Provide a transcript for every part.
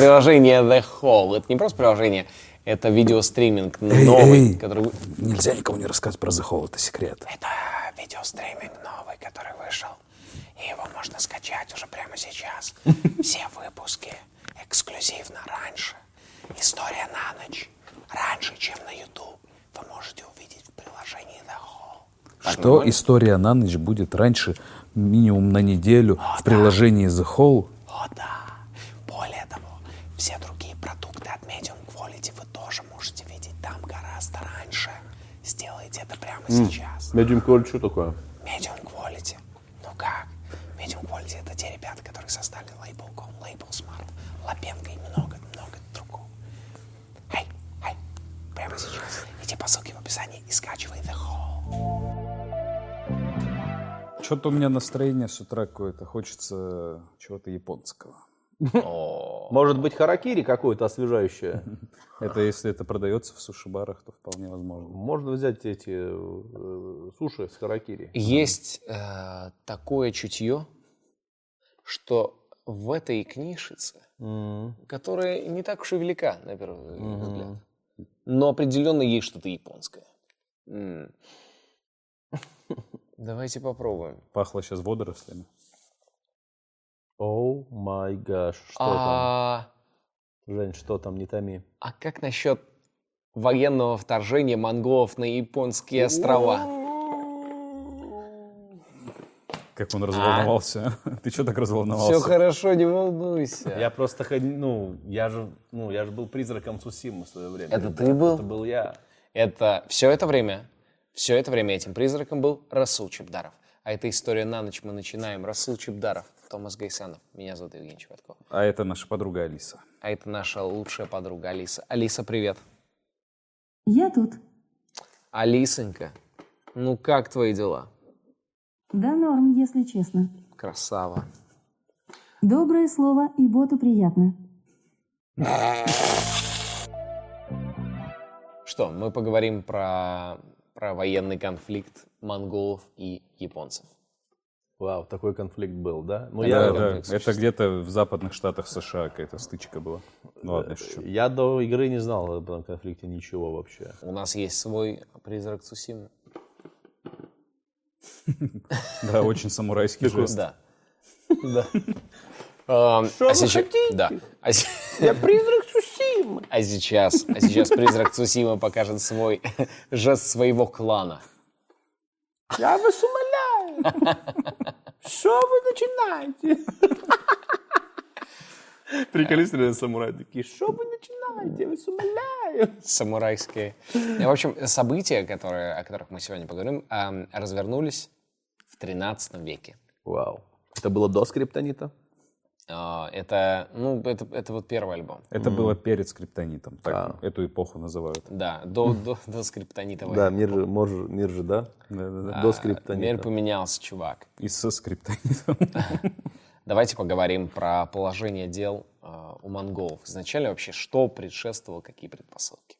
приложение The Hall. Это не просто приложение, это видеостриминг Эй, новый, эй. который... Нельзя никому не рассказывать про The Hole, это секрет. Это видеостриминг новый, который вышел. И его можно скачать уже прямо сейчас. Все выпуски эксклюзивно раньше. История на ночь. Раньше, чем на YouTube. Вы можете увидеть в приложении The Hall. Так, Что нормально? история на ночь будет раньше, минимум на неделю, в приложении The Hole. О, да. Все другие продукты от Medium Quality вы тоже можете видеть там гораздо раньше. Сделайте это прямо сейчас. Medium Quality что такое? Medium Quality. Ну как? Medium Quality это те ребята, которые создали Label.com, Label Smart, Лапенко и много-много другого. Эй, эй, прямо сейчас. Иди по ссылке в описании и скачивай The Hall. Что-то у меня настроение с утра какое-то. Хочется чего-то японского. Может быть, харакири какое-то освежающее? Это если это продается в суши-барах, то вполне возможно. Можно взять эти э, суши с харакири. Есть э, такое чутье, что в этой книжице, которая не так уж и велика, на первый взгляд, но определенно есть что-то японское. Давайте попробуем. Пахло сейчас водорослями. О май гаш. Что А, там? Жень, что там, не томи. а как насчет военного вторжения монголов на японские острова? Как он разволновался. Ты что так разволновался? Все хорошо, не волнуйся. Я просто, ход- ну, я же, ну, я же был призраком Сусимы в свое время. Это ты был? Это был я. Это все это время, все это время этим призраком был Расул Чебдаров. А это история на ночь мы начинаем. Расул Чебдаров, Томас Гайсанов. Меня зовут Евгений Чеботков. А это наша подруга Алиса. А это наша лучшая подруга Алиса. Алиса, привет. Я тут. Алисонька, ну как твои дела? Да норм, если честно. Красава. Доброе слово и боту приятно. Что, мы поговорим про, про военный конфликт монголов и японцев. Вау, такой конфликт был, да? Ну, Да, я, да, это где-то в западных штатах США какая-то стычка была. Ну ладно, шучу. я до игры не знал об этом конфликте ничего вообще. У нас есть свой призрак Цусимы. Да, очень самурайский жест. Да. Да. А вы сейчас- хотите? Да. А Я призрак Сусимы! А сейчас, а сейчас призрак Цусима покажет свой жест своего клана. Я вас умоляю! Что вы начинаете? Приколистые самураи такие, что вы начинаете? Я вас умоляю! Самурайские. В общем, события, которые, о которых мы сегодня поговорим, ам, развернулись в 13 веке. Вау. Это было до скриптонита? А, Это, ну, это, это вот первый альбом. Это было перед скриптонитом. Так А. эту эпоху называют. Да, до, до, до скриптонитовой. Да, мир же, мож- мир же, да? Да-да-да. До Мир скриптонита. поменялся, чувак. И со скриптонитом. Давайте поговорим про положение дел э, у монголов. Изначально вообще, что предшествовало, какие предпосылки.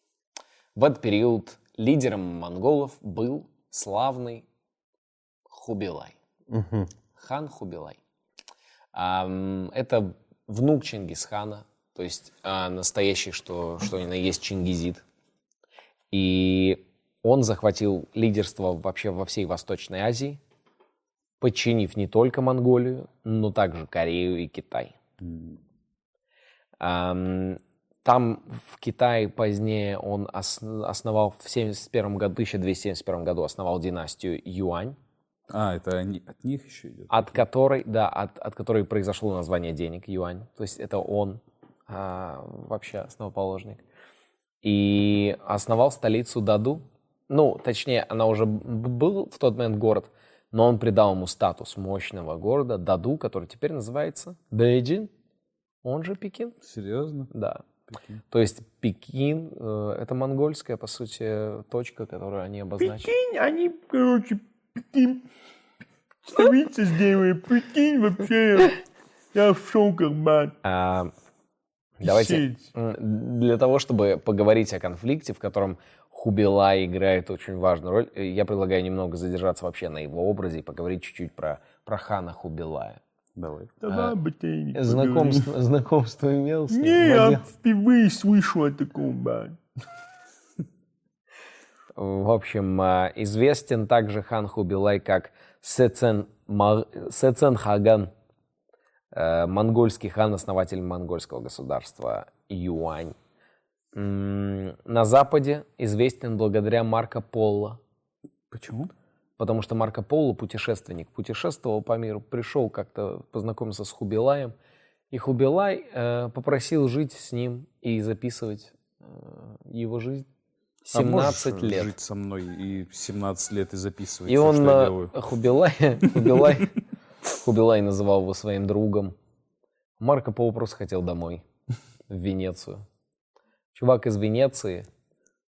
В этот период лидером монголов был славный Хубилай. Хан Хубилай. Это внук Чингисхана, то есть а, настоящий, что, что ни на есть чингизид. И он захватил лидерство вообще во всей Восточной Азии, подчинив не только Монголию, но также Корею и Китай. Ам, Там в Китае позднее он ос- основал в 71 году, 1271 году основал династию Юань, А, это они, от них еще идет? от которой, да, от, от которой произошло название денег Юань. То есть это он а, вообще основоположник. И основал столицу Даду. Ну, точнее, она уже был в тот момент город, но он придал ему статус мощного города Даду, который теперь называется Бейджин, он же Пекин. Серьезно? Да. То есть Пекин э, это монгольская, по сути, точка, которую они обозначили. Прикинь, они, короче, прикинь, столица сделали, прикинь, вообще, я в шоках, мать. А, давайте м, для того, чтобы поговорить о конфликте, в котором Хубилай играет очень важную роль, э, я предлагаю немного задержаться вообще на его образе и поговорить чуть-чуть про, про хана Хубилая. Давай. Давай, ботейник. поговорим. Знакомство, знакомство имел с ним? Не, я впервые слышу о таком, бать. В общем, э, известен также хан Хубилай как Сецен, Сецен Хаган, э, монгольский хан, основатель монгольского государства Юань. На Западе известен благодаря Марко Поло, Почему? потому что Марко Поло путешественник, путешествовал по миру, пришел как-то познакомиться с Хубилаем, и Хубилай э, попросил жить с ним и записывать э, его жизнь. А можешь 17 лет. жить со мной и 17 лет и записывать И всё, он что я делаю. Хубилай, Хубилай, Хубилай называл его своим другом. Марко Поло просто хотел домой, в Венецию. Чувак из Венеции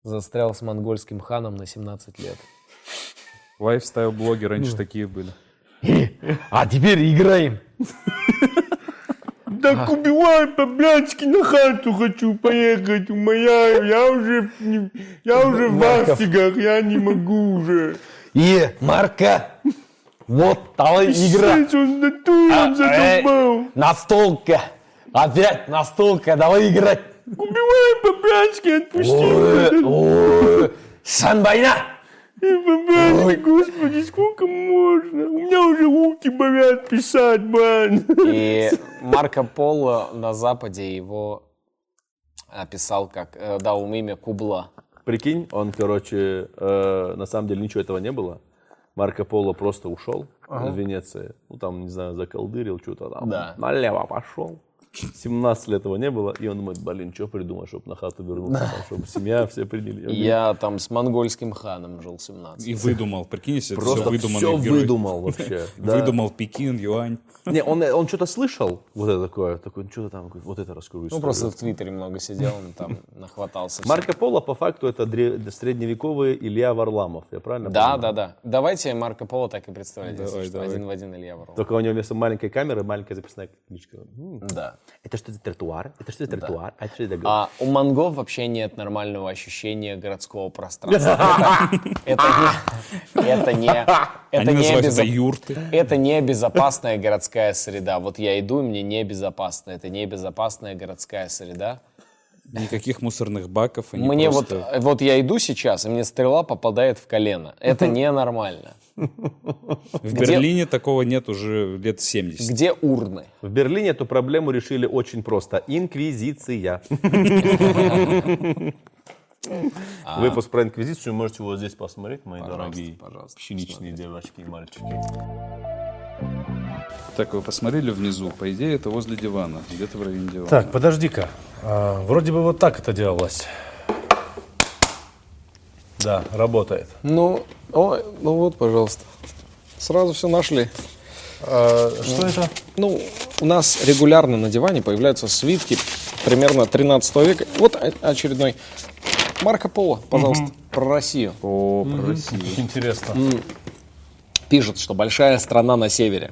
застрял с монгольским ханом на 17 лет. Лайфстайл-блоги раньше такие были. А теперь играем. Так убивай по-блядски на хату хочу поехать, умоляю. Я уже, не- я уже в афигах, я не могу уже. И, Марко, вот давай игра. Он натуре, он А, задолбал. Настолка. Опять настолка, давай играть. Убивай по-блядски, отпусти. Ой, По-блядски, господи, сколько можно? У меня уже руки болят писать, бан. И Марко Поло на Западе его описал как, э, дал ему имя Кубла. Прикинь, он, короче, э, на самом деле ничего этого не было. Марко Поло просто ушел из Венеции. Ну, там, не знаю, заколдырил что-то там. Да. Налево пошел. 17 лет этого не было. И он думает, блин, что придумать, чтобы на хату вернуться, там, чтобы семья все приняли. Я там с монгольским ханом жил 17. И выдумал, прикинь, если это Просто все выдуманный все герой. выдумал вообще. Да. Выдумал Пекин, Юань. Не, он, он что-то слышал, вот это такое, такой, что-то там, вот это расскажу Ну, просто в Твиттере много сидел, он там нахватался. Марко Поло, по факту, это средневековый Илья Варламов, я правильно Да, да, да. Давайте Марко Поло так и представлять, если что, один в один Илья Ворлов. Только у него вместо маленькой камеры маленькая записная книжка. Да. Это что за тротуар? Это что за тротуар? А это что за А у монгол вообще нет нормального ощущения городского пространства. Это не... Это не... Это юрты. Это не безопасная городская среда. Вот я иду, и мне небезопасно. Это не безопасная городская среда. Никаких мусорных баков. Они Мне просто... вот, вот я иду сейчас, и мне стрела попадает в колено. Это ненормально. В Берлине такого нет уже лет 70. Где урны? В Берлине эту проблему решили очень просто. Инквизиция. Выпуск про инквизицию можете вот здесь посмотреть, мои дорогие пожалуйста, пшеничные девочки и мальчики. Так, вы посмотрели внизу? По идее, это возле дивана. Где-то в районе дивана. Так, подожди-ка. А, вроде бы вот так это делалось. Да, работает. Ну, ой, ну вот, пожалуйста. Сразу все нашли. А, что это? Ну, у нас регулярно на диване появляются свитки примерно 13 века. Вот о- очередной. Марко Поло, пожалуйста, про Россию. О, про Россию. Интересно. Пишет, что большая страна на севере.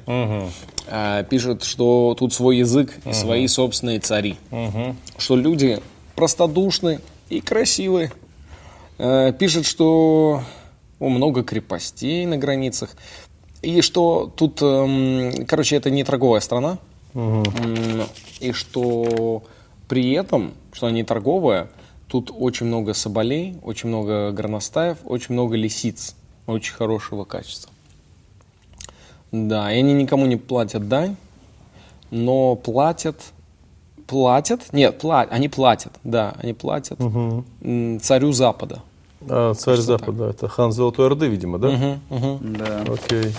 А, Пишет, что тут свой язык и свои собственные цари. Что люди простодушны и красивые. Э, Пишет, что о, много крепостей на границах. И что тут, эм, короче, это не торговая страна. М, И что при этом, что она не торговая, тут очень много соболей, очень много горностаев, очень много лисиц очень хорошего качества. Да, и они никому не платят дань, но платят, платят, нет, пла- они платят, да, они платят м, царю Запада. А, царь Запада, это хан Золотой Орды, видимо, да? Да. Окей.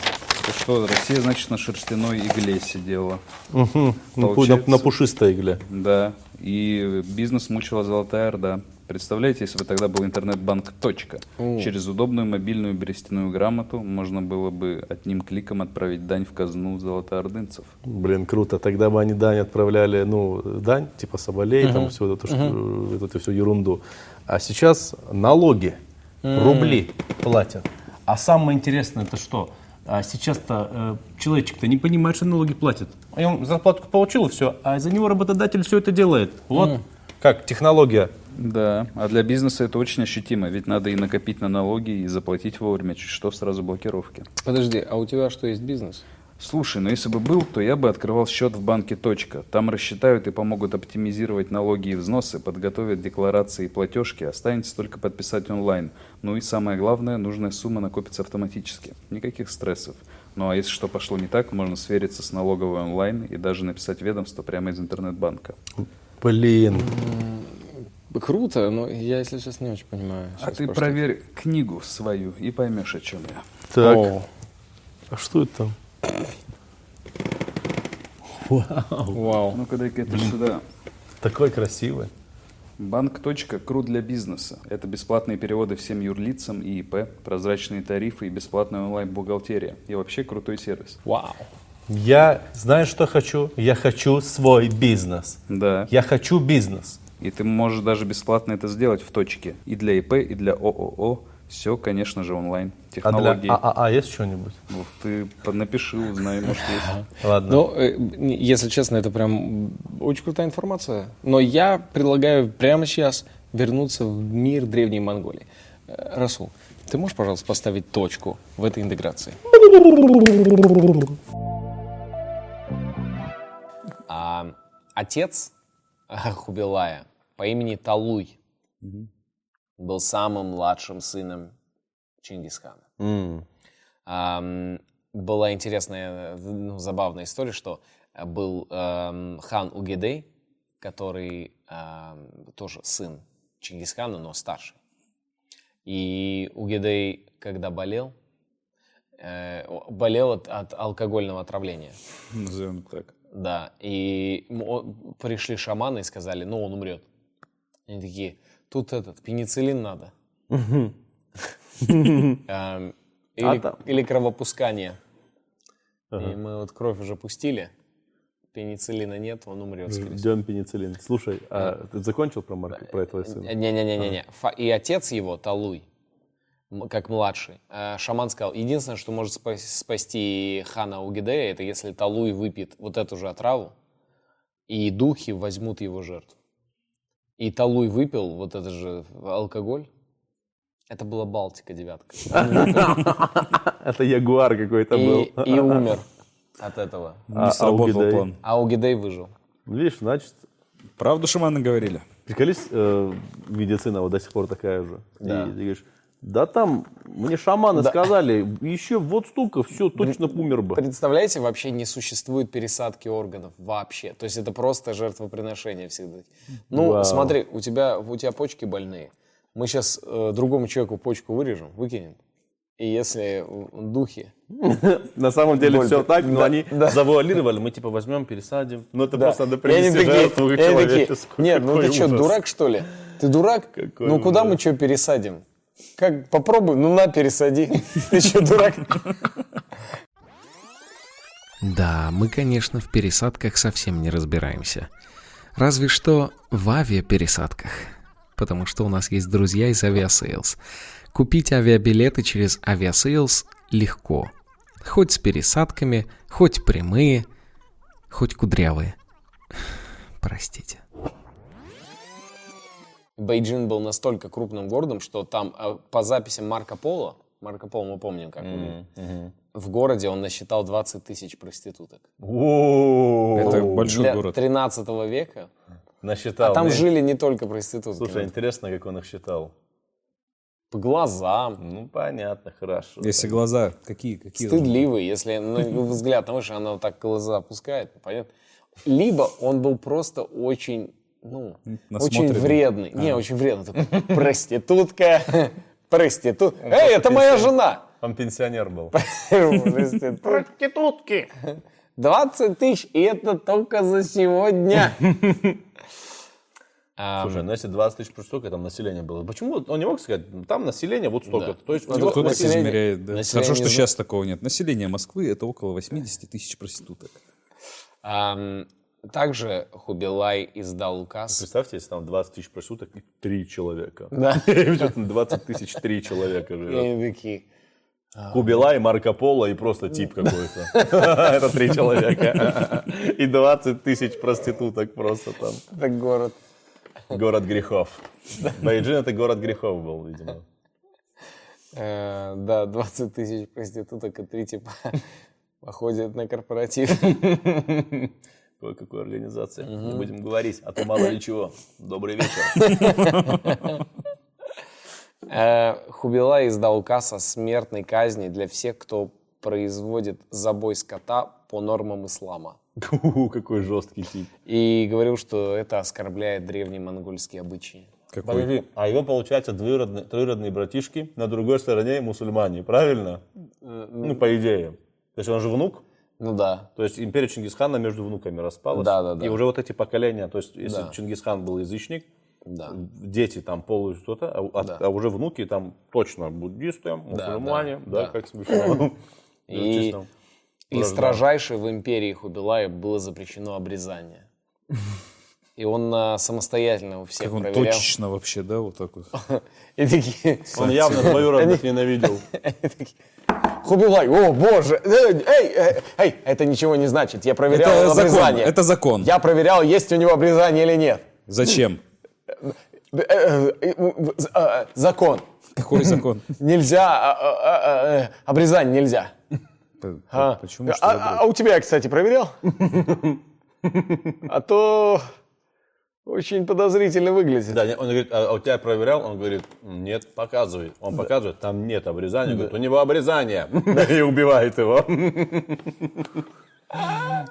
Так что, Россия, значит, на шерстяной игле сидела. Пу- на, на пушистой игле. Да. И бизнес мучила Золотая Орда. Представляете, если бы тогда был интернет-банк «Точка». Через удобную мобильную берестяную грамоту можно было бы одним кликом отправить дань в казну золотоордынцев. Блин, круто. Тогда бы они дань отправляли, ну, дань, типа соболей, там всю эту, шту- вот эту всю ерунду. А сейчас налоги, рубли платят. А самое интересное это что? А сейчас-то э, человечек-то не понимает, что налоги платит. И Он зарплату получил и все, а за него работодатель все это делает. Вот как технология. Да, а для бизнеса это очень ощутимо, ведь надо и накопить на налоги, и заплатить вовремя, чуть что сразу блокировки. Подожди, а у тебя что, есть бизнес? Слушай, ну если бы был, то я бы открывал счет в банке «Точка». Там рассчитают и помогут оптимизировать налоги и взносы, подготовят декларации и платежки. Останется только подписать онлайн. Ну и самое главное, нужная сумма накопится автоматически. Никаких стрессов. Ну а если что пошло не так, можно свериться с налоговой онлайн и даже написать ведомство прямо из интернет-банка. Блин. Круто, но я, если честно, не очень понимаю. А Сейчас ты просто- проверь книгу свою и поймешь, о чем я. Так, О, а что это там? вау. Ну-ка дай-ка это сюда. Такой красивый. Банк. Кру для бизнеса. Это бесплатные переводы всем юрлицам и ИП, прозрачные тарифы и бесплатная онлайн-бухгалтерия. И вообще крутой сервис. Вау. Я, знаешь, что хочу? Я хочу свой бизнес. Да. Я хочу бизнес. И ты можешь даже бесплатно это сделать в точке. И для ИП, и для ООО. Все, конечно же, онлайн. А Технологии. для ААА есть что-нибудь? Ну, ты напиши, узнай, может, есть. Ладно. Ну, э, не- если честно, это прям очень крутая информация. Но я предлагаю прямо сейчас вернуться в мир Древней Монголии. Э, Расул, ты можешь, пожалуйста, поставить точку в этой интеграции? А, отец Хубилая по имени Талуй был самым младшим сыном Чингисхана. М. Ам, была интересная, ну, забавная история, что э, был эм, хан Угедей, который ам, тоже сын Чингисхана, но старший. И Угедей, когда болел, э, болел от, от алкогольного отравления. Назовем так. Да, и пришли шаманы и сказали, ну, он умрет. Они такие, тут этот, пенициллин надо. Или там? или кровопускание. И мы вот кровь уже пустили, пенициллина нет, он умрет, скорее всего. Ждем пенициллин. Слушай, а ты закончил про, Марка, про этого сына? Не-не-не-не. И отец его, Талуй, как младший, э, шаман сказал, единственное, что может спа- спасти хана Угидея, это если Талуй выпьет вот эту же отраву, и духи возьмут его жертву. И Талуй выпил вот этот же алкоголь. Это была Балтика девятка. Это ягуар какой-то был. И, умер от этого. А- Не сработал план. А Угидей выжил. Видишь, значит, Правду шаманы говорили? приколись, э, медицина вот до сих пор такая же. Да. И ты говоришь, да там, мне шаманы сказали, еще вот столько, все, точно умер бы. Представляете, вообще не существует пересадки органов вообще. То есть это просто жертвоприношение всегда. Ну, Вау. смотри, у тебя, у тебя почки больные. Мы сейчас другому человеку почку вырежем, выкинем. И если э, духи... На самом деле все так, но Да, они да. завуалировали, мы типа возьмем, пересадим. Ну это Да. просто надо принести жертву человеческую. Нет, ну ты что, дурак что ли? Ты дурак? Ну куда мы что пересадим? Как, попробуй, ну на, пересади. Ты что, дурак? Да, мы, конечно, в пересадках совсем не разбираемся. Разве что в авиапересадках. Потому что у нас есть друзья из Aviasales. Купить авиабилеты через Aviasales легко. Хоть с пересадками, хоть прямые, хоть кудрявые. Простите. Бейджин был настолько крупным городом, что там э, по записям Марко Поло, Марко Поло мы помним, как выглядит, в городе он насчитал 20 тысяч проституток. О, Это большой Для город. 13 века. Насчитал. А там да? жили не только проститутки. Слушай, интересно, как он их считал. По глазам. Ну, понятно, хорошо. Если глаза, какие? какие Стыдливый, если ну, взгляд на выше, она вот так глаза опускает, понятно? Либо он был просто очень, ну, очень вредный. Не, очень вредный. Такой, проститутка, проститут. Эй, это моя жена! Он пенсионер был. Проститутки! 20 тысяч, и это только за сегодня. А, Слушай, ну если 20 тысяч проституток, там население было. Почему он не мог сказать, там население вот столько-то? То есть Ну, Кто так измеряет, да? население Хорошо, что сейчас такого нет. Население Москвы это около 80 тысяч проституток. Также Хубилай издал указ. Представьте, если там 20 тысяч проституток и 3 человека. Да. 20 тысяч 3 человека И живет. они такие, Кубилай, Марко Поло и просто тип какой-то. Это 3 человека. И 20 тысяч проституток просто там. это город. Город грехов. Бейджин это город грехов был, видимо. Э, да, 20 тысяч проституток и три типа. походит на корпоратив. Ой, какой организации. Не будем говорить, а то мало ли чего. Добрый вечер. Э, Хубилай издал указ о смертной казни для всех, кто производит забой скота по нормам ислама. Какой жесткий тип. И говорил, что это оскорбляет древние монгольские обычаи. Какой? Подожди, а его, получается, двоюродные, троюродные братишки на другой стороне мусульмане, правильно? Ну, по идее. То есть он же внук, Ну да. то есть империя Чингисхана между внуками распалась. Да, да, да. И уже вот эти поколения, то есть если Да. Чингисхан был язычник, Да. дети там полу что-то, а, а- Да. а уже внуки там точно буддисты, мусульмане, да, да, да. как смешно. И- Чисто. И Вражда. строжайше в империи Хубилая было запрещено обрезание. И он а, самостоятельно у всех Как он проверял. точечно вообще, да, вот так вот. И такие, Он явно двоюродных ненавидел. Хубилай, о боже, э, эй, эй, эй, это ничего не значит. Я проверял Это закон, обрезание. это закон. Я проверял, есть у него обрезание или нет. Зачем? Э, э, Закон. Какой закон? Нельзя, а, а, а, обрезание нельзя. Почему? а у тебя, кстати, проверял? А то очень подозрительно выглядит. Да, он говорит, а у тебя проверял? Он говорит, нет, показывай. Он показывает, там нет обрезания. Он говорит, у него обрезание. И убивает его.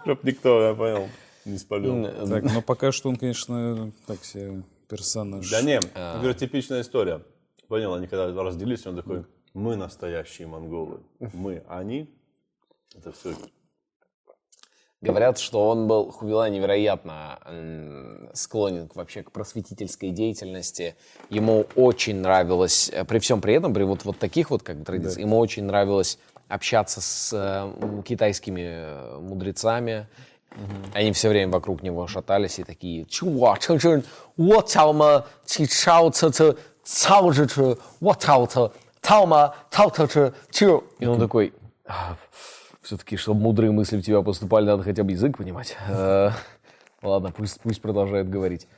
Чтоб никто, я понял, не спалил. Так, но пока что он, конечно, так себе персонаж. Да не, говорю, типичная история. Понял, они когда разделились, он такой, мы настоящие монголы. Мы, они. Это все. Говорят, что он был, Хубилай, невероятно склонен вообще к просветительской деятельности. Ему очень нравилось, э, при всем при этом, при вот, вот таких вот как бы традициях, ему очень нравилось общаться с э, китайскими э, мудрецами. Они все время вокруг него шатались и такие, чувак, это же вот цао ма, чи чао ца ца, цао же че, вот цао ца, цао ма, цао ца че, чу». И он такой, все-таки, чтобы мудрые мысли в тебя поступали, надо хотя бы язык понимать. Э, Ладно, пусть, пусть продолжает говорить.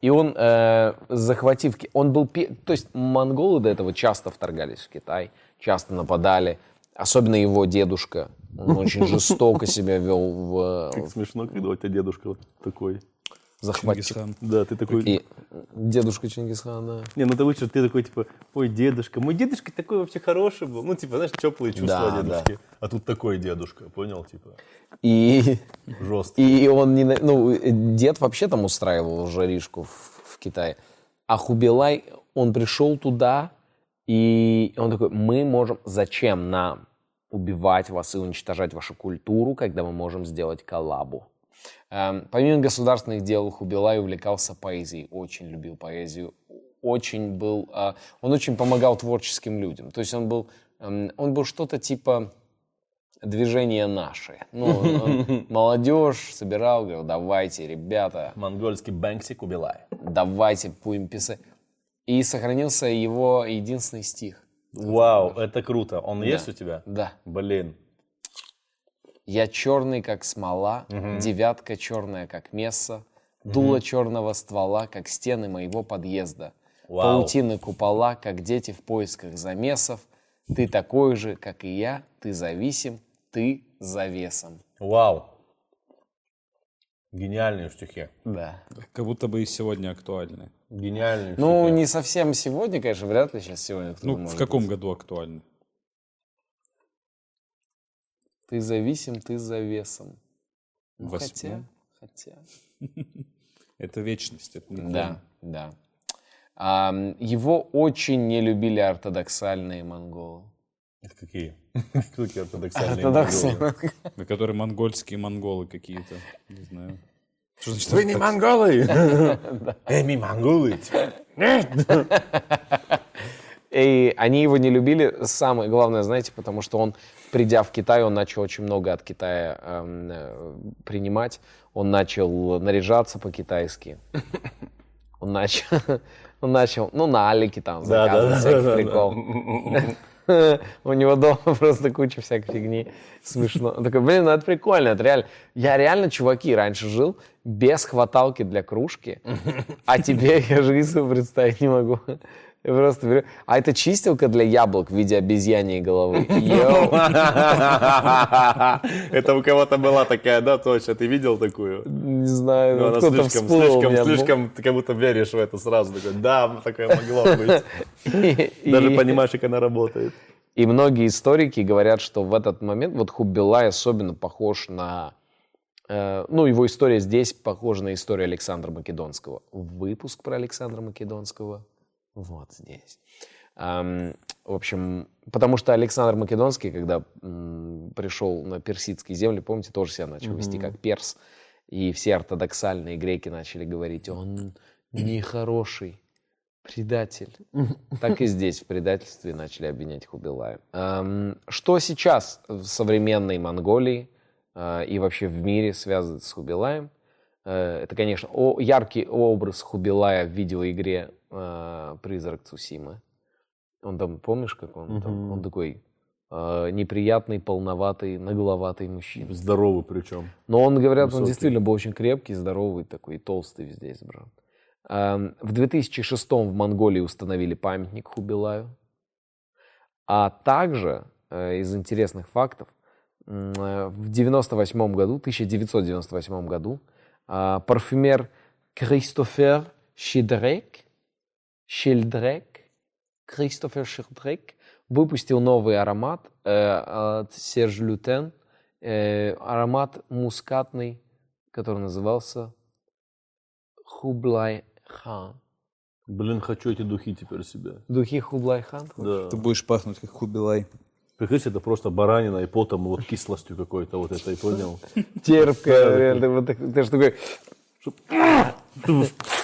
И он, э, захватив... Он был... То есть монголы до этого часто вторгались в Китай, часто нападали. Особенно его дедушка. Он очень жестоко себя вел в Как смешно, когда у тебя дедушка вот такой. Захватчик. Чингисхан. Да, ты такой... И дедушка Чингисхана. Не, ну ты лучше, ты такой, типа, ой, дедушка, мой дедушка такой вообще хороший был. Ну, типа, знаешь, теплые чувства Да, о дедушке. А тут такой дедушка, понял, типа, И, жесткий. и он не... на- Ну, дед вообще там устраивал жаришку в, в Китае. А Хубилай, он пришел туда, и он такой, мы можем... Зачем нам убивать вас и уничтожать вашу культуру, когда мы можем сделать коллабу? Эм, помимо государственных дел, Хубилай увлекался поэзией, очень любил поэзию, очень был... а, он очень помогал творческим людям. То есть он был, эм, он был что-то типа движение наше. Ну, он молодежь собирал, говорил, давайте, ребята, Монгольский Бэнкси Кубилай. давайте будем писать. И сохранился его единственный стих. Вау, это круто. Он есть у тебя? Да. Блин. Я черный, как смола, девятка черная, как месса, дуло черного ствола, как стены моего подъезда. Вау. Паутины купола, как дети в поисках замесов. Ты такой же, как и я, ты зависим, ты завесом. Вау. Гениальные стихи. Да. Как будто бы и сегодня актуальны. Гениальные Ну, стихи. не совсем сегодня, конечно, вряд ли сейчас сегодня Ну, в каком быть. году актуальны? Ты зависим, ты завесом. Ну, хотя, хотя. Это вечность, это не Да, да. Ам, его очень не любили ортодоксальные монголы. Это какие? Какие ортодоксальные Ортодоксальные. монголы? На которые монгольские монголы какие-то. Не знаю. Что значит Вы не монголы? Эми монголы. И они его не любили, самое главное, знаете, потому что он, придя в Китай, он начал очень много от Китая эм, э, принимать. Он начал наряжаться по-китайски. Он начал, он начал, ну, на Алике там Да, да, заказывать да, всяких да, да. прикол. У него дома просто куча всякой фигни. Смешно. Он такой, блин, ну это прикольно, это реально. Я реально, чуваки, раньше жил без хваталки для кружки, а тебе я жизнь представить не могу. Просто беру- А это чистилка для яблок в виде обезьяньей головы. Это у кого-то была такая, да, точно. Ты видел такую? Не знаю, Ну, она кто-то слишком, слишком, слишком, ты как будто веришь в это сразу. Такой, да, такое могло быть. Даже понимаешь, как она работает. И многие историки говорят, что в этот момент вот Хубилай особенно похож на... э, ну, его история здесь похожа на историю Александра Македонского. Выпуск про Александра Македонского вот здесь. В общем, потому что Александр Македонский, когда пришел на персидские земли, помните, тоже себя начал вести как перс. И все ортодоксальные греки начали говорить, он нехороший, предатель. Так и здесь в предательстве начали обвинять Хубилая. Что сейчас в современной Монголии э, и вообще в мире связывается с Хубилаем? Э, Это, конечно, яркий образ Хубилая в видеоигре э, «Призрак Цусимы». Он там, помнишь, как он там? Он такой э, неприятный, полноватый, нагловатый мужчина. Здоровый причем. Но он, говорят, он Высокий. действительно был очень крепкий, здоровый такой, толстый везде изображен. Эм, В 2006 в Монголии установили памятник Хубилаю. А также э, из интересных фактов, э, в 98 году, 1998 году, а, парфюмер Кристофер Шидрек, Шильдрек, Кристофер Шильдрек выпустил новый аромат э, от Серж Лютен, э, аромат мускатный, который назывался Хублай Хан. Блин, хочу эти духи теперь себе. Духи Хублай Хан? Да. Ты будешь пахнуть как Хубилай. Прикрыть это просто баранина и потом вот кислостью какой-то вот этой, понял? Терпкая, вот ты же такой...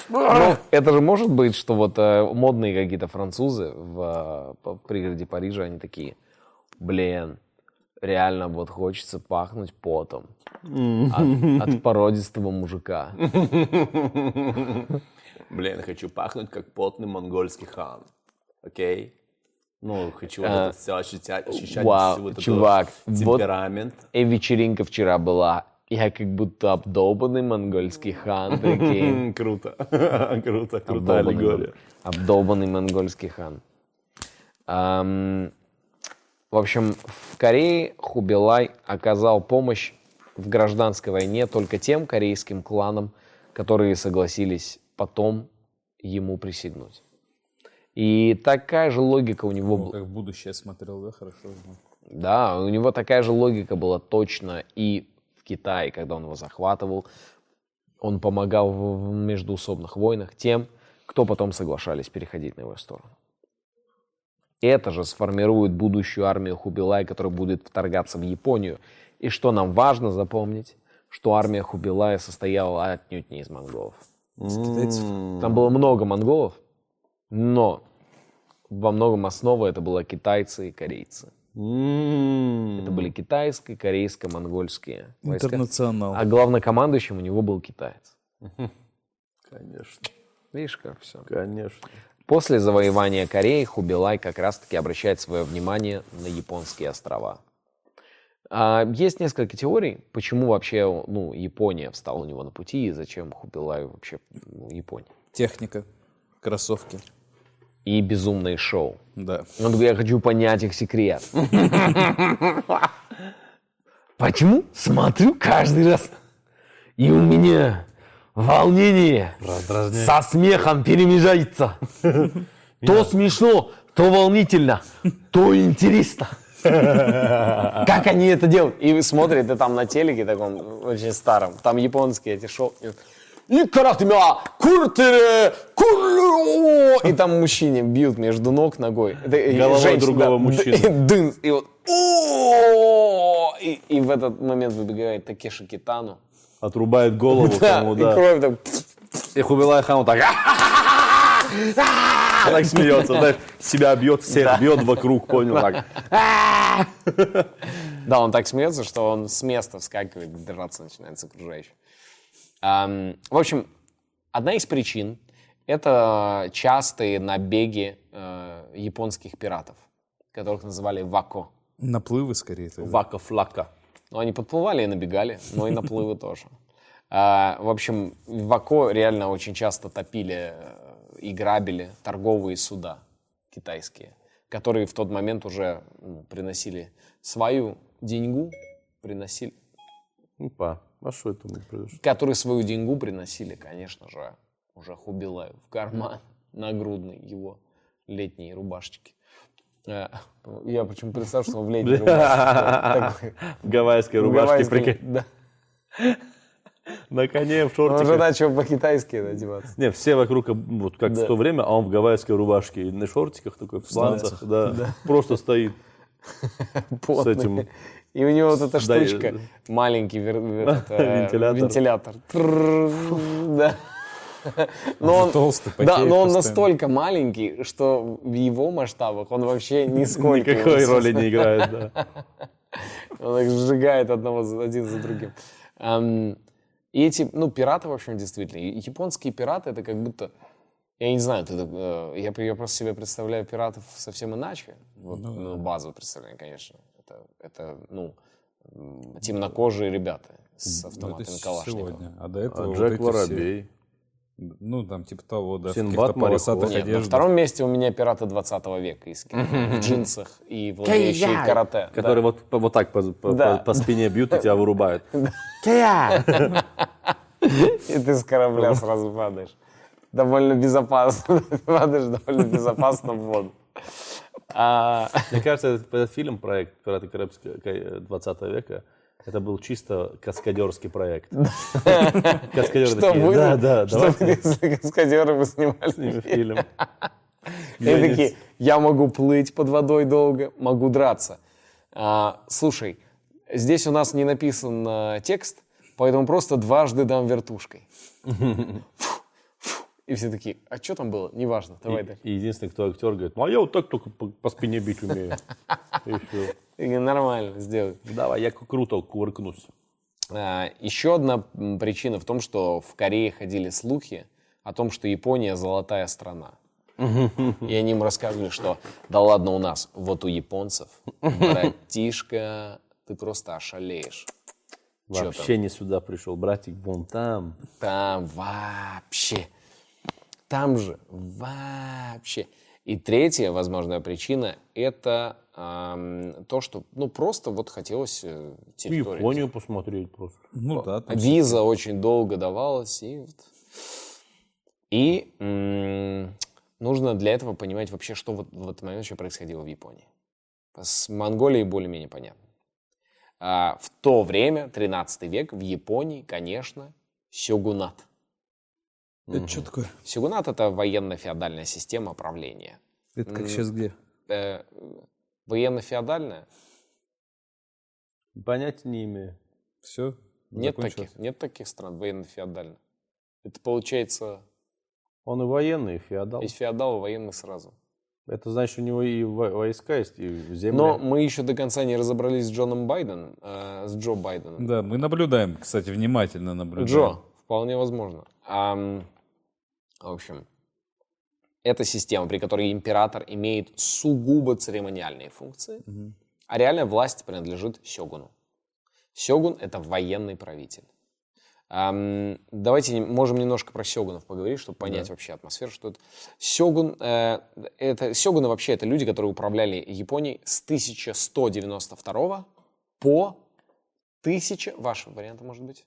Ну, это же может быть, что вот э, модные какие-то французы в, э, в пригороде Парижа, они такие, блин, реально вот хочется пахнуть потом от, от породистого мужика. Блин, хочу пахнуть как потный монгольский хан. Окей? Ну, хочу вот А, это все ощущать, ощущать вау, всю вот эту чувак, вот- темперамент. И вечеринка вчера была. Я как будто обдолбанный монгольский хан, прикинь. Круто. Круто, крутая Обдолбанный аллегория. Обдолбанный монгольский хан. В общем, в Корее Хубилай оказал помощь в гражданской войне только тем корейским кланам, которые согласились потом ему присягнуть. И такая же логика у него была. Как в будущее смотрел, да, хорошо. Да, у него такая же логика была точно и Китае, когда он его захватывал. Он помогал в междуусобных войнах тем, кто потом соглашались переходить на его сторону. Это же сформирует будущую армию Хубилай, которая будет вторгаться в Японию. И что нам важно запомнить, что армия Хубилая состояла отнюдь не из монголов. Там было много монголов, но во многом основа это была китайцы и корейцы. М, Это были китайские, корейско-монгольские войска. Интернационал. А главнокомандующим у него был китаец. Конечно, Видишь, как все. конечно. После завоевания Кореи Хубилай как раз-таки обращает свое внимание на японские острова. А, есть несколько теорий, почему вообще ну, Япония встала у него на пути и зачем Хубилаю вообще ну, Япония. Техника. Кроссовки. И безумные шоу. Да. Он такой, я хочу понять их секрет. Почему? Смотрю каждый раз. И у меня волнение со смехом перемежается. То смешно, то волнительно, то интересно. Как они это делают? И смотрит, и там на телеке таком очень старом, там японские эти шоу. И каратымя, куртере, курлю. И там мужчине бьют между ног ногой. И Головой другого мужчины. И, дын, и вот и, и в этот момент выбегает Такеши Китану. Отрубает голову Да, тому, и да. кровь так И Хубилай хан вот так. Так смеется, знаешь, себя бьет, всех бьет вокруг, понял, так. Да, он так смеется, что он с места вскакивает, драться начинает с окружающим. В общем, одна из причин — это частые набеги э, японских пиратов, которых называли вако. Наплывы скорее. тогда. Вака-флака. Ну, они подплывали и набегали, но и наплывы тоже. А, В общем, в Вако реально очень часто топили э, и грабили торговые суда. китайские, которые в тот момент уже приносили свою деньгу, приносили, Опа, а что это мы произошло? которые свою деньгу приносили, конечно же, уже Хубилаю в карман нагрудный его летней рубашечки. Э, Я почему представил, что он в летней рубашке. В гавайской рубашке, прикинь. Да. На коне, в Он уже шортиках. начал по-китайски одеваться. Не, все вокруг, вот как Да. в то время, а он в гавайской рубашке и на шортиках такой, в сланцах, да, просто стоит с этим. И у него вот эта штучка, маленький Вентилятор. Да. Но он, толстый, да, но он настолько маленький, что в его масштабах он вообще нисколько Никакой роли не играет, да. Он их сжигает одного за- один за другим. И эти, ну, пираты, в общем, действительно. Японские пираты это как будто, я не знаю, ты, э, я, я просто себе представляю пиратов совсем иначе. Вот, ну, базовое представление, конечно. Это, это ну, темнокожие ребята с Ну, автоматами это Калашникова. сегодня. А до этого А вот Джек эти Воробей. все- ну, там типа того, да, Синдбад в каких-то полосатых. Нет, на втором месте у меня пираты 20 века из. В джинсах и владеющие карате. Да. Которые вот, вот так по, по- Да. по- по спине бьют и тебя вырубают. И ты с корабля сразу падаешь. Довольно безопасно. Ты падаешь довольно безопасно в воду. А, Мне кажется, этот, фильм, проект «Пираты Карибского 20 века», это был чисто каскадерский проект. Каскадеры Что такие, да, да, что давайте каскадеры бы снимали снимем фильм? фильм. И такие, я могу плыть под водой долго, могу драться. А, слушай, здесь у нас не написан а, текст, поэтому просто дважды дам вертушкой. И все такие, а что там было? Неважно, давай дальше. И единственный, кто актер, говорит, ну а я вот так только по, по спине бить умею. И. И Нормально, сделай. Давай, я круто кувыркнусь. А, Еще одна причина в том, что в Корее ходили слухи о том, что Япония золотая страна. И они им рассказывали, что да ладно у нас, вот у японцев, братишка, ты просто ошалеешь. Вообще не сюда пришел, братик, вон там. Там вообще. Там же вообще. И третья возможная причина – это ам, то, что ну просто вот хотелось э, Ну, территорию. Японию посмотреть просто. Ну да, там Виза очень долго давалась. И, вот. и м, нужно для этого понимать вообще, что вот в этот момент еще происходило в Японии. С Монголией более-менее понятно. А в то время, 13 век, в Японии, конечно, сёгунат. Это что такое? Сёгунат – это военно-феодальная система правления. Это как сейчас где? Э, военно-феодальная? Понятия не имею. Все? Нет таких, нет таких стран военно-феодальных. Это получается Он и военный, и феодал. из феодала военный сразу. Это значит, у него и во- войска есть, и земли. Но мы еще до конца не разобрались с Джоном Байденом, э, с Джо Байденом. Да, мы наблюдаем, кстати, внимательно наблюдаем. Джо, вполне возможно. Ам, в общем, это система, при которой император имеет сугубо церемониальные функции, а реальная власть принадлежит сёгуну. Сёгун — это военный правитель. Ам, давайте можем немножко про сёгунов поговорить, чтобы понять вообще атмосферу, что это. Сёгун, э, это сёгуны вообще это люди, которые управляли Японией с 1192 по 1000... Ваши варианты, может быть?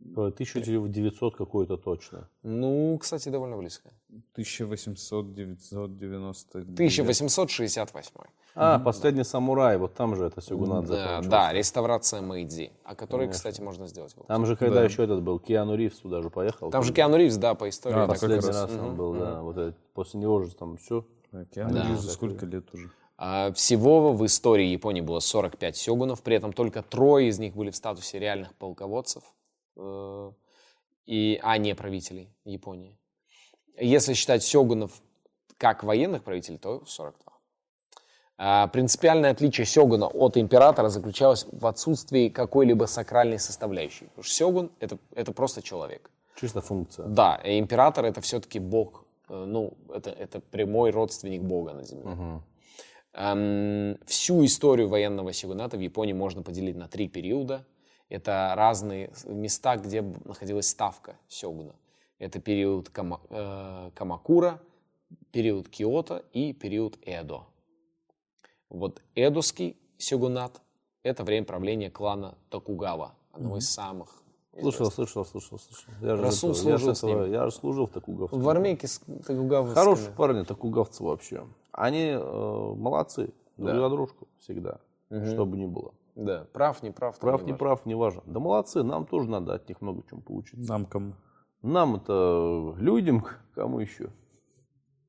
1900 какой-то точно. Ну, кстати, довольно близко. 1800-990. 1868. А, последний самурай, вот там же это Сёгунат Да, да, реставрация Мэйдзи, о которой, кстати, можно сделать. выпуск. Там же когда еще этот был, Киану Ривз туда же поехал. Там же Киану Ривз, да, по истории. А, так Последний как раз. раз он был, да. Вот это, после него же там все. Киану Да. Ривзу сколько лет уже? А, Всего в истории Японии было 45 сёгунов, при этом только трое из них были в статусе реальных полководцев, э, и, а не правителей Японии. Если считать сёгунов как военных правителей, то 42. А, Принципиальное отличие сёгуна от императора заключалось в отсутствии какой-либо сакральной составляющей. Потому что сёгун это, это просто человек. Чисто функция. Да, и император это все-таки бог. Э, Ну, это, это прямой родственник бога на земле. Эм, всю историю военного сёгуната в Японии можно поделить на три периода. Это разные места, где находилась ставка сёгуна. Это период Кама- э, Камакура, период Киото и период Эдо. Вот эдоский сёгунат – это время правления клана Токугава, одного из самых Слышал, слышал, слышал, слышал. Я же, этого- я, же служил с ними. я же служил в Токугавце. В армейке с Токугава. Хорошие парни, токугавцы вообще. Они э, молодцы, друг Да. за дружку всегда, что бы ни было. Да, прав, не прав. Прав, не не прав, не важно. Да молодцы, нам тоже надо от них много чему поучиться. Нам кому? Нам это людям, кому еще?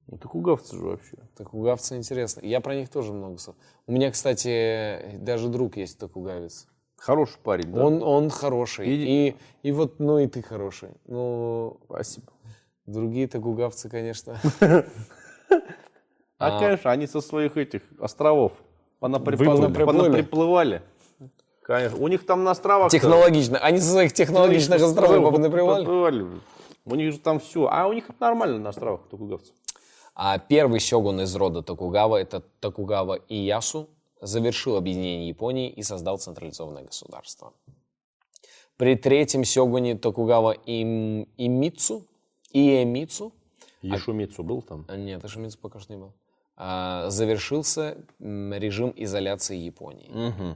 Ну, токугавцы же вообще. Токугавцы интересно. Я про них тоже много слышал. У меня, кстати, даже друг есть токугавец. Хороший парень, да? Он, он хороший. И- И, и вот, ну и ты хороший. Ну, Спасибо. другие токугавцы, конечно. А, конечно, они со своих этих островов понаприпла- Выплыли. понаприплывали. Конечно. У них там на островах... Технологично. Они со своих технологичных островов. Подплывали. У них же там все. А у них это нормально на островах токугавцев. А первый сёгун из рода Токугава, это Токугава Иясу, завершил объединение Японии и создал централизованное государство. При третьем сёгуне Токугава Им, Имицу, Иемицу, Ешумицу был там? а, нет, Ишимицу пока что не был, а, завершился режим изоляции Японии.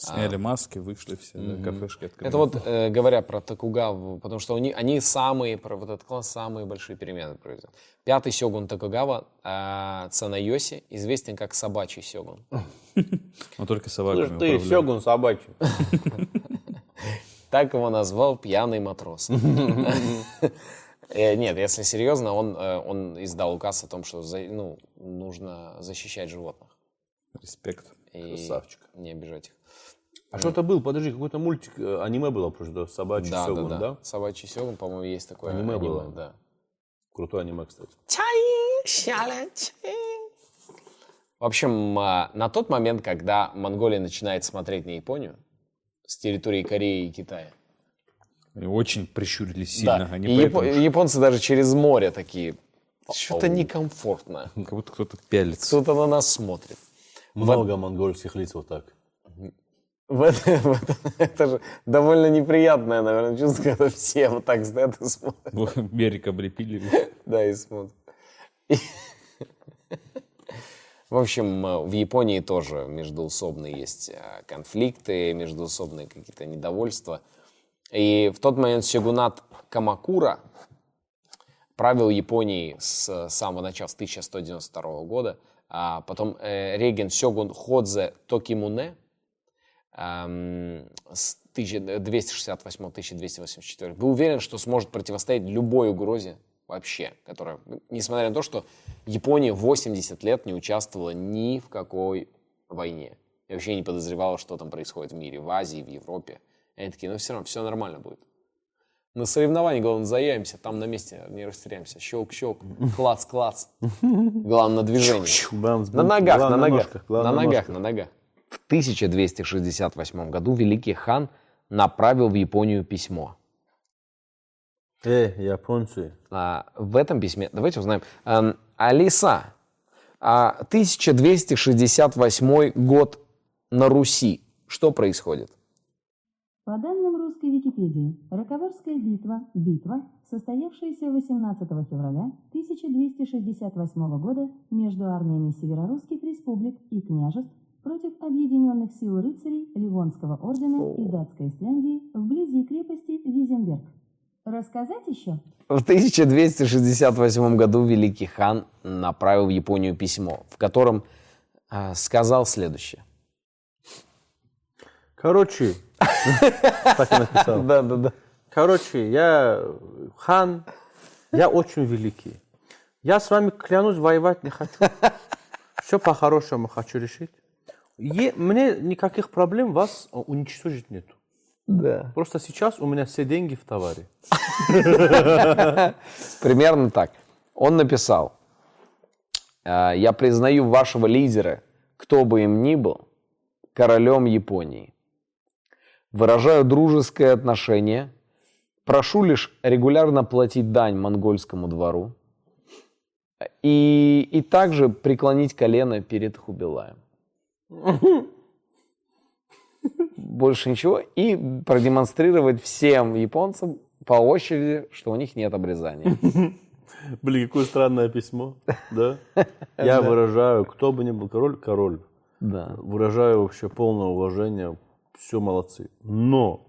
Сняли маски, вышли все, да, кафешки открыли. Это вот э, говоря про Токугаву, потому что они, они самые, про вот этот класс, самые большие перемены произвел. Пятый сёгун Токугава, э, Цанайоси, известен как собачий сёгун. Но только собаками ты. Сёгун собачий. Так его назвал пьяный матрос. Э, Нет, если серьезно, он, э, он издал указ о том, что за- ну, нужно защищать животных. Респект. И Красавчик. не обижать их. А что это был? Подожди, какой-то мультик, э, аниме было, просто собачий Да, Сёгун, да, да? да. Собачий сёгун, по-моему, есть такое Аниме было? Да. Крутое аниме, кстати. В общем, а, на тот момент, когда Монголия начинает смотреть на Японию с территории Кореи и Китая, И очень прищурились сильно. да, Они и поэтому японцы даже через море такие, что-то некомфортно. как будто кто-то пялится. Кто-то на нас смотрит. Много монгольских лиц вот так. В это, в это- это же довольно неприятное, наверное, чувство, когда все вот так стоят и смотрят. Берег облепили. Да, и смотрят. И- В общем, в Японии тоже междуусобные есть э, конфликты, междуусобные какие-то недовольства. И в тот момент сёгунат Камакура правил Японией с самого начала, с 1192 года. А потом э, реген Сёгун Ходзе Токимуне с 1268-1284 был уверен, что сможет противостоять любой угрозе вообще, которая, ну, несмотря на то, что Япония 80 лет не участвовала ни в какой войне. И вообще не подозревала, что там происходит в мире, в Азии, в Европе. И они такие, ну все равно, все нормально будет. На соревновании, главное, заявимся, там на месте не растеряемся. Щелк-щелк, клац-клац. Главное, на движении. На ногах, на ногах. на ногах, на ногах. В 1268 году великий хан направил в Японию письмо. Э, японцы. А, в этом письме, давайте узнаем. Эм, Алиса, а, 1268 год на Руси. Что происходит? По данным русской Википедии, Роковарская битва, битва, состоявшаяся 18 февраля 1268 года между армиями северорусских республик и княжеств против объединенных сил рыцарей Ливонского ордена и датской Исляндии вблизи крепости Визенберг. Рассказать еще? В 1268 году великий хан направил в Японию письмо, в котором а, сказал следующее. Короче, так и написал. Да, да, да. Короче, я хан, я очень великий. Я с вами клянусь, воевать не хочу. Все по-хорошему хочу решить. Е- мне никаких проблем вас э, уничтожить нету. Да. Просто сейчас у меня все деньги в товаре. Примерно так. Он написал, «А, я признаю вашего лидера, кто бы им ни был, королем Японии. Выражаю дружеское отношение, прошу лишь регулярно платить дань монгольскому двору и, и также преклонить колено перед Хубилаем. Больше ничего. И продемонстрировать всем японцам по очереди, что у них нет обрезания. Блин, какое странное письмо, да? Я выражаю, кто бы ни был король, король. Да. Выражаю вообще полное уважение, все молодцы. Но,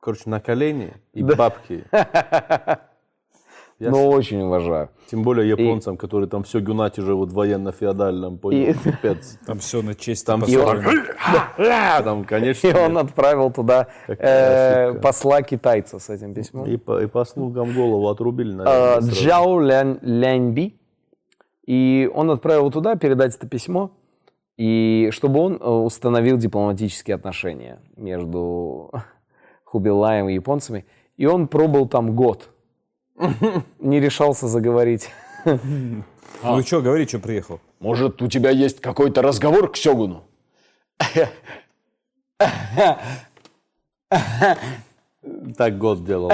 короче, на колени и бабки. Я Но очень уважаю. Тем более японцам, которые там все гюнати живут в военно-феодальном, понял, пипец. Там все на честь. Там и построено. там, конечно, И он отправил туда э, посла китайца с этим письмом. и, по, и послугам голову отрубили, Э, наверное. Джао Лян- Ляньби. И он отправил туда передать это письмо, и чтобы он э, установил дипломатические отношения между Хубилаем и японцами. И он пробыл там год. Не решался заговорить. Ну что, говори, что приехал. Может, у тебя есть какой-то разговор к Сёгуну? Так год делал.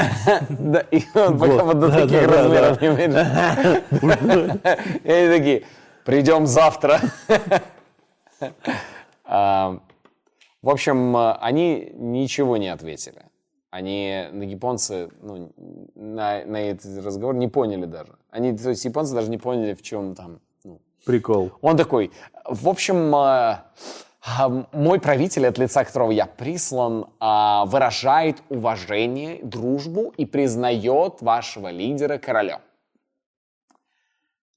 Да, и он пока вот до таких размеров не уменьшил. И они такие, придем завтра. А, В общем, а, они ничего не ответили. Они, ну, японцы, ну, на, на этот разговор не поняли даже. Они, то есть японцы даже не поняли, в чем там, ну, Прикол. он такой, в общем, а, а, мой правитель, от лица которого я прислан, а, выражает уважение, дружбу и признает вашего лидера королем.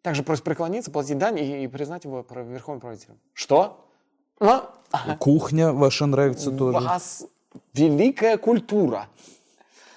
Также просит преклониться, платить дань и, и признать его верховным правителем. Что? А? Кухня ваша нравится тоже. вас великая культура.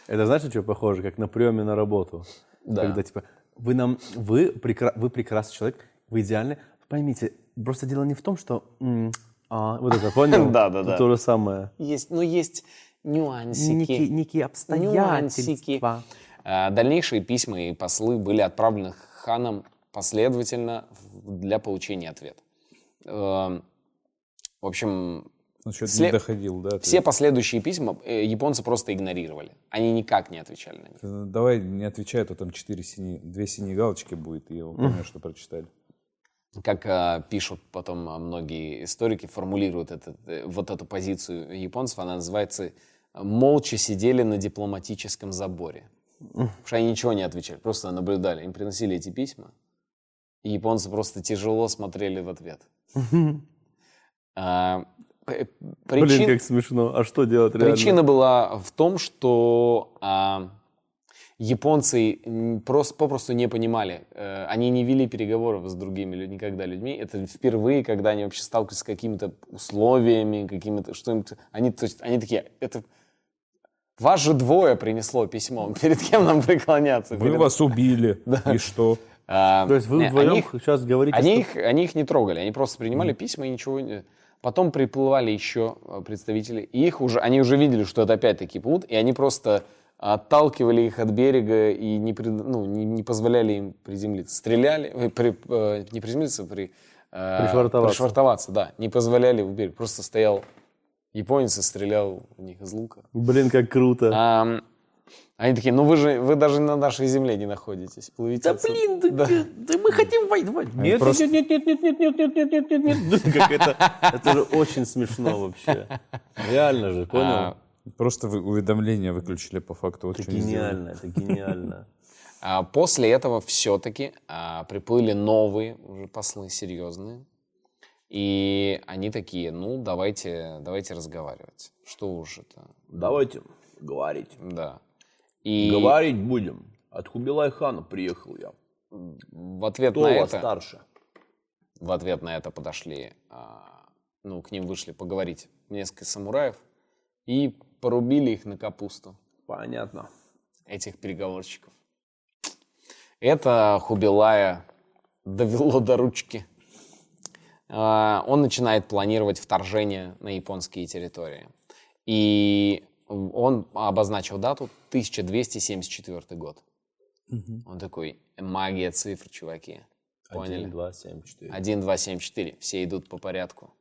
Это знаешь, на что похоже? Как на приеме на работу. Да. Когда типа, вы нам, вы, прекра- вы прекрасный человек, вы идеальны. Поймите, просто дело не в том, что... м, а, вот это, понял? Да, да, да. То же самое. Есть, ну, есть нюансики. Некие, некие Нюансики. обстоятельства. А, Дальнейшие письма и послы были отправлены ханом последовательно для получения ответа. Эм, В общем, Ну, что-то Сле- не доходил, да? ты? все последующие письма э, японцы просто игнорировали. Они никак не отвечали на них. Э, Давай не отвечай, а то там четыре синие, две синие галочки будет, и я помню, что прочитали. Как э, пишут потом э, многие историки, формулируют этот, э, вот эту позицию японцев, она называется «молча сидели на дипломатическом заборе». Потому что они ничего не отвечали, просто наблюдали. Им приносили эти письма, и японцы просто тяжело смотрели в ответ. А, п- Блин, причин- как смешно. А что делать реально? Причина была в том, что а, японцы просто, попросту не понимали. Э, они не вели переговоров с другими людьми, никогда людьми. Это впервые, когда они вообще сталкивались с какими-то условиями, какими-то что-нибудь. Они, то есть, они такие, это вас же двое принесло письмо. Перед кем нам преклоняться? Вы Перед- вас убили, и что? А, То есть вы не, вдвоем они сейчас говорите, они что... их, они их не трогали, они просто принимали письма и ничего не... Потом приплывали еще э, представители, и их уже, они уже видели, что это опять-таки плут, и они просто отталкивали их от берега и не, пред- ну, не, не позволяли им приземлиться. Стреляли, э, при- э, не приземлиться, при, э, Пришвартоваться. пришвартоваться, да. Не позволяли в берег. Просто стоял японец и стрелял в них из лука. Блин, как круто. Ам, они такие, ну вы же, вы даже на нашей земле не находитесь. Плывите Да отсюда». блин, да, Да. да мы хотим воевать. Нет, просто- нет, нет, нет, нет, нет, нет, нет, нет, нет, нет, нет. Как это, это же очень смешно вообще. Реально же, понял? А, Просто вы уведомления выключили по факту. Это гениально, это гениально. А После этого все-таки приплыли новые уже послы серьезные. И они такие, ну, давайте, давайте разговаривать. Что уж это. Давайте говорить. Да. И Говорить будем. От Хубилай хана приехал я. в ответ Кто на это, старше? в ответ на это подошли, а, ну, к ним вышли поговорить несколько самураев и порубили их на капусту, Понятно. этих переговорщиков. Это Хубилая довело до ручки. А, Он начинает планировать вторжение на японские территории. И он обозначил дату 1274 год. Он такой, магия цифр, чуваки. Поняли? 1, 2, 7, 4. 1, 2, 7, 4. Все идут по порядку.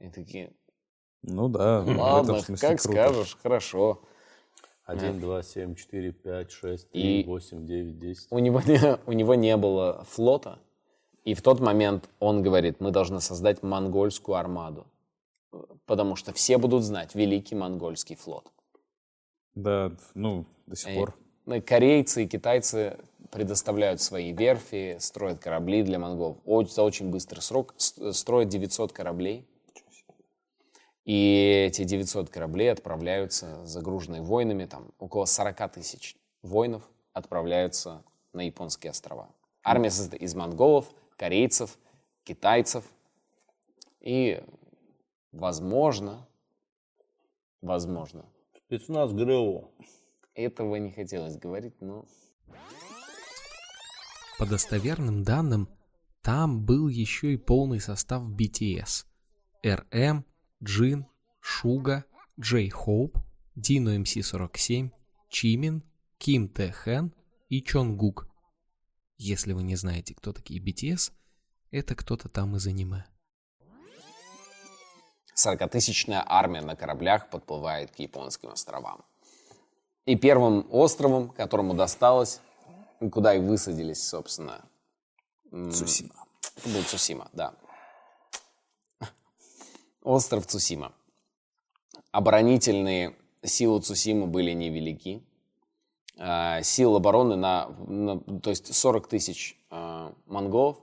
И такие, Ну да, в ладно, смысле как круто. скажешь, хорошо. 1, 2, 7, 4, 5, 6, И- 3, 8, 9, 10. У него, не, у него не было флота, и в тот момент он говорит, мы должны создать монгольскую армаду, потому что все будут знать Великий Монгольский флот. Да, ну, до сих И- пор. э, корейцы и китайцы предоставляют свои верфи, строят корабли для монголов. О- За очень быстрый срок строят 900 кораблей. И эти 900 кораблей отправляются, загруженные воинами, там около 40 тысяч воинов отправляются на японские острова. Армия состоит из монголов, корейцев, китайцев и, возможно, возможно, Спецназ ГРУ. этого не хотелось говорить, но По достоверным данным, там был еще и полный состав BTS. RM, Джин, Шуга, Джей Хоуп, Дино МС-47, Чимин, Ким Тэ Хэн и Чонгук. Если вы не знаете, кто такие BTS, это кто-то там из аниме. 40-тысячная армия на кораблях подплывает к японским островам. И первым островом, которому досталось, куда и высадились, собственно, Цусима. Был Цусима, да. Остров Цусима. Оборонительные силы Цусимы были невелики. А, Сил обороны на, на- то есть 40 тысяч а, монголов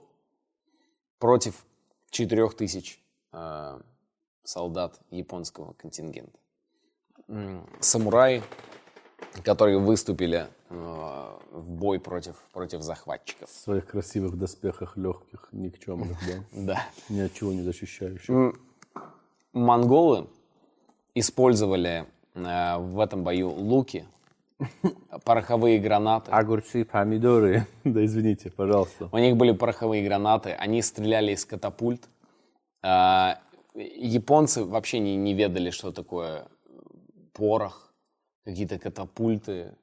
против 4 тысяч а, солдат японского контингента. Самураи, которые выступили а, в бой против, против захватчиков. В своих красивых доспехах легких, никчемных, да? Да. Ни от чего не защищающих. Монголы использовали э, в этом бою луки, пороховые гранаты. Огурцы, помидоры. Да извините, пожалуйста. У них были пороховые гранаты, они стреляли из катапульт. Японцы вообще не, не ведали, что такое порох, какие-то катапульты.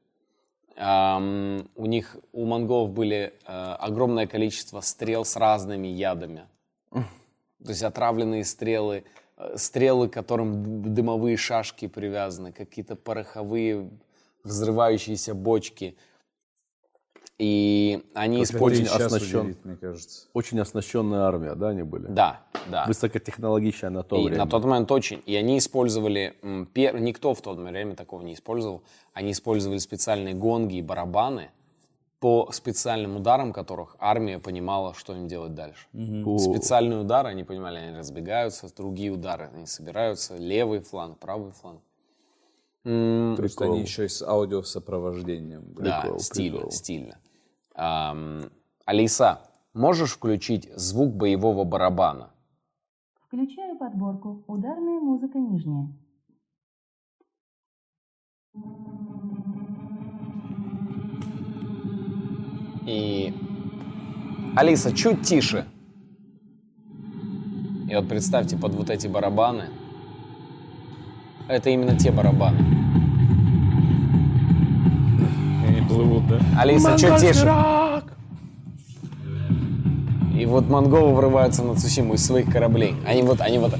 Ам, у них, у монголов были э, огромное количество стрел с разными ядами. То есть отравленные стрелы, э, стрелы, к которым дымовые шашки привязаны, какие-то пороховые взрывающиеся бочки. И они Очень использовали... сейчас оснащен. удивит, мне кажется. Очень оснащенная армия, да, они были? Да, да. Высокотехнологичная на то И время. на тот момент очень. И они использовали, пер- никто в то время такого не использовал, они использовали специальные гонги и барабаны, по специальным ударам которых армия понимала, что им делать дальше. О, Специальные удары, они понимали, они разбегаются, другие удары, они собираются, левый фланг, правый фланг. М, То есть они еще и с аудиосопровождением. да, Прикол, стильно, прикол. стильно. Ам, Алиса, можешь включить звук боевого барабана? Включаю подборку «Ударная музыка нижняя». И Алиса, чуть тише. И вот представьте, под вот эти барабаны, это именно те барабаны. Они плывут, да? Алиса, чуть тише. И вот монголы врываются на Цусиму из своих кораблей. Они вот, они вот...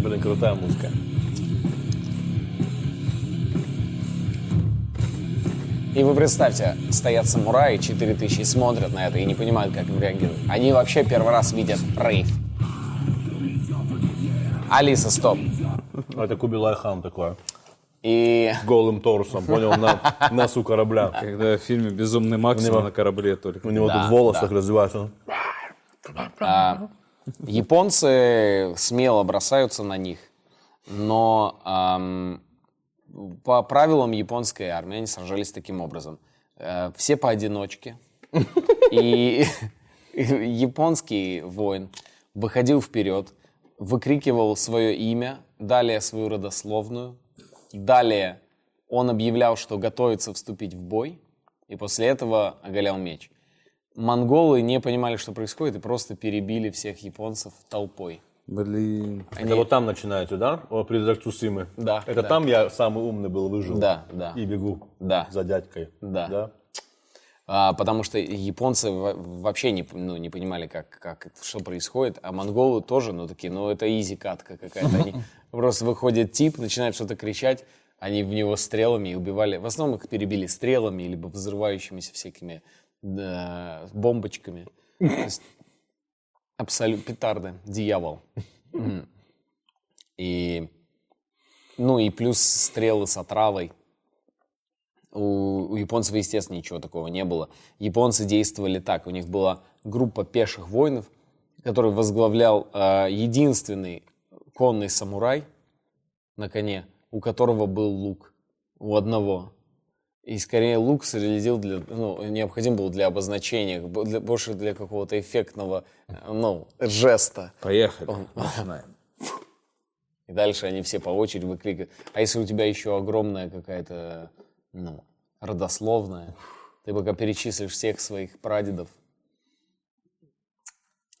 Блин, крутая музыка. И вы представьте, стоят самураи 4000 и смотрят на это и не понимают, как им реагировать. Они вообще первый раз видят рейв. Алиса, стоп. Это Кубилай хан такой. И Голым торсом, понял, на носу корабля. Когда в фильме «Безумный Макс» У него- на корабле только. У него Да, тут волосы да. так развиваются. а, японцы смело бросаются на них, но ам, по правилам японской армии они сражались таким образом. Э, все поодиночке. И японский воин выходил вперед, выкрикивал свое имя, далее свою родословную, далее он объявлял, что готовится вступить в бой, и после этого оголял меч. Монголы не понимали, что происходит, и просто перебили всех японцев толпой. Блин. Они- Это вот там начинается, да? О, Призрак Цусимы. Да, Это да. там я самый умный был, выжил. Да, да. И бегу Да. за дядькой. Да. Да? А, потому что японцы во- вообще не, ну, не понимали, как, как что происходит, а монголы тоже, ну, такие, ну, это изи катка какая-то. Они просто выходит тип, начинает что-то кричать, они в него стрелами и убивали. В основном их перебили стрелами, либо взрывающимися всякими да, бомбочками. Абсолютно петарды, дьявол. И, ну, и плюс стрелы с отравой. У, у японцев, естественно, ничего такого не было. Японцы действовали так. У них была группа пеших воинов, который возглавлял э, единственный конный самурай на коне, у которого был лук. У одного. И скорее лук реализил для, ну, необходим был для обозначения, для, больше для какого-то эффектного, э, ну, жеста. Поехали. Он- Начинаем. И дальше они все по очереди выкрикивают. А если у тебя еще огромная какая-то, ну, родословная, ты пока перечислишь всех своих прадедов.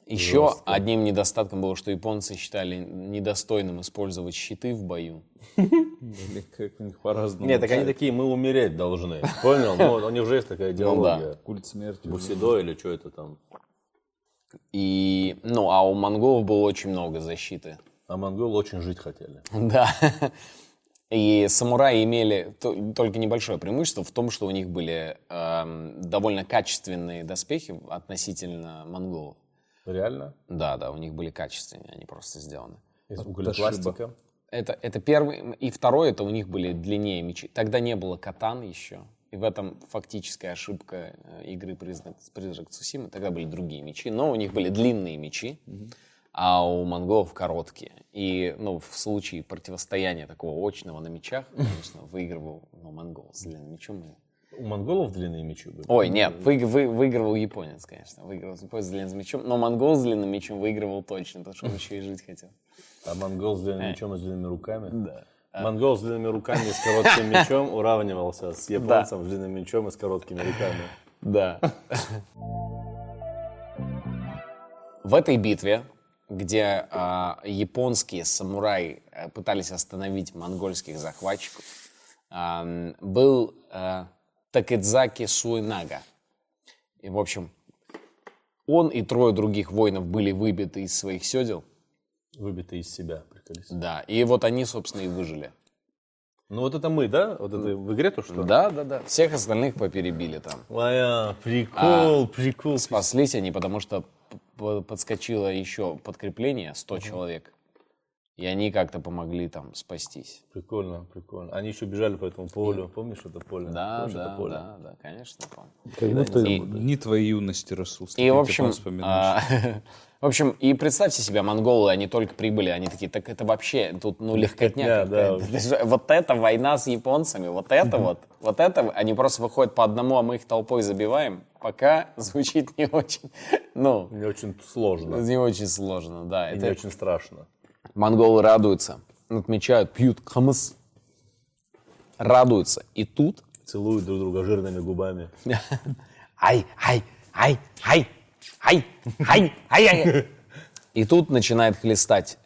Еще одним недостатком было, что японцы считали недостойным использовать щиты в бою. Как у них по-разному. Нет, так они такие, мы умереть должны. Понял? Ну, у них уже есть такая идеология. Культ смерти. Бусидо или что это там? И, ну, а у монголов было очень много защиты. А монголы очень жить хотели. Да. И самураи имели то- только небольшое преимущество в том, что у них были эм, довольно качественные доспехи относительно монголов. Реально? Да, да, у них были качественные, они просто сделаны. Из углепластика. Это, это первый. И второй, это у них были длиннее мечи. Тогда не было катан еще. И в этом фактическая ошибка э, игры «Призрак, «Призрак Цусимы». Тогда были другие мечи, но у них были длинные мечи, а у монголов короткие. И ну, в случае противостояния такого очного на мечах, конечно, выигрывал ну, монгол с длинным мечом. и- У монголов длинные мечи были. Ой, нет, вы- вы- выигрывал японец, конечно. Выигрывал японец с длинным мечом. Но монгол с длинным мечом выигрывал точно, потому что он еще и жить хотел. А монгол с длинным мечом и с длинными руками? Да. Монгол с длинными руками и с коротким мечом уравнивался с японцем с длинным мечом и с короткими руками. Да. В этой битве, где а, японские самураи а, пытались остановить монгольских захватчиков, а, м, был а, Такедзаки Суэнага. И, в общем, он и трое других воинов были выбиты из своих седел. Выбитый из себя, приколись. Да, и вот они, собственно, и выжили. Ну вот это мы, да? Вот это в игре то, что? Да, да, да. Всех остальных поперебили там. Моя, прикол, прикол. Спаслись они, потому что подскочило еще подкрепление, 100 человек. И они как-то помогли там спастись. Прикольно, прикольно. Они еще бежали по этому полю. Помнишь это поле? Да, Помнишь это да, поле? да, да, конечно, помню. Когда ты- И- Дни твоей юности, Расул. И, в общем, а, в общем, и представьте себе, монголы, они только прибыли, они такие, так это вообще, тут, ну, легкотня да. есть Вот это война с японцами, вот это вот, вот это, они просто выходят по одному, а мы их толпой забиваем, пока звучит не очень, ну, Мне очень сложно. не очень сложно, да. И Это не очень страшно. Монголы радуются, отмечают, пьют хамыс, радуются. И тут, Целуют друг друга жирными губами. ай, ай, ай, ай, ай, ай, ай, ай. И тут начинает хлестать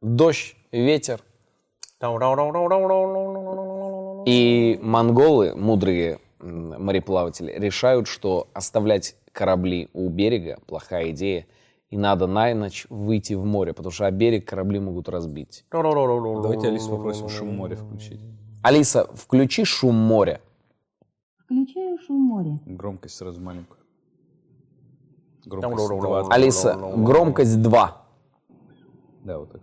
дождь, ветер. И монголы, мудрые мореплаватели, решают, что оставлять корабли у берега – плохая идея, и надо на ночь выйти в море, потому что о берег корабли могут разбить. Давайте Алису попросим шум моря включить. Алиса, включи шум моря. Включаю шум моря. Громкость сразу маленькую. Громкость 20. Алиса, громкость 2. Да, вот так.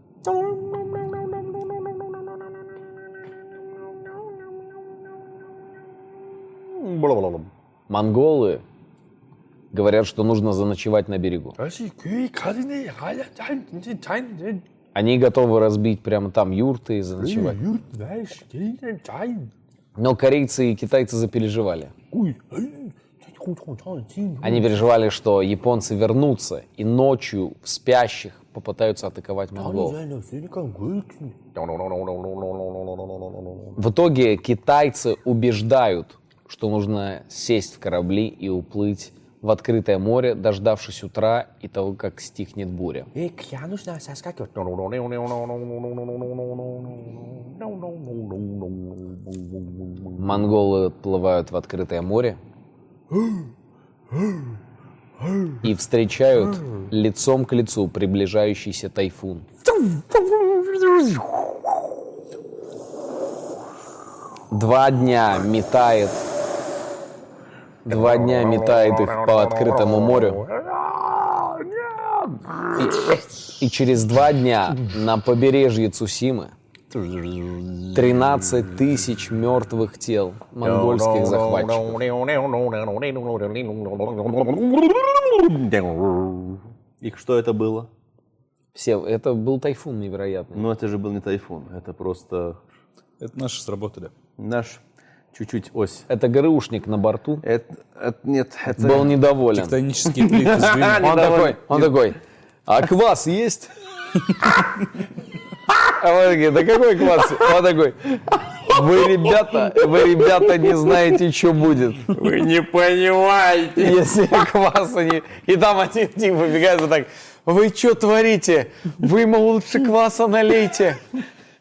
Монголы говорят, что нужно заночевать на берегу. Они готовы разбить прямо там юрты и заночевать. Но корейцы и китайцы запереживали. Они переживали, что японцы вернутся и ночью в спящих попытаются атаковать монголов. В итоге китайцы убеждают, что нужно сесть в корабли и уплыть в открытое море, дождавшись утра и того, как стихнет буря. Монголы отплывают в открытое море и встречают лицом к лицу приближающийся тайфун. Два дня метает, два дня метает их по открытому морю. И, и через два дня на побережье Цусимы 13 тысяч мертвых тел монгольских захватчиков. И что это было? Все, это был тайфун невероятный. Ну, это же был не тайфун, это просто Это наши сработали. наш чуть-чуть ось. Это ГРУшник на борту Это, это- нет, это... был недоволен. Тектонические плиты. Он такой, он такой, а квас есть? А мы такие, да какой квас? Он такой, вы, ребята, вы, ребята, не знаете, что будет. Вы не понимаете. Если кваса не... И там один тип выбегает вот так, вы что творите? Вы ему лучше кваса налейте.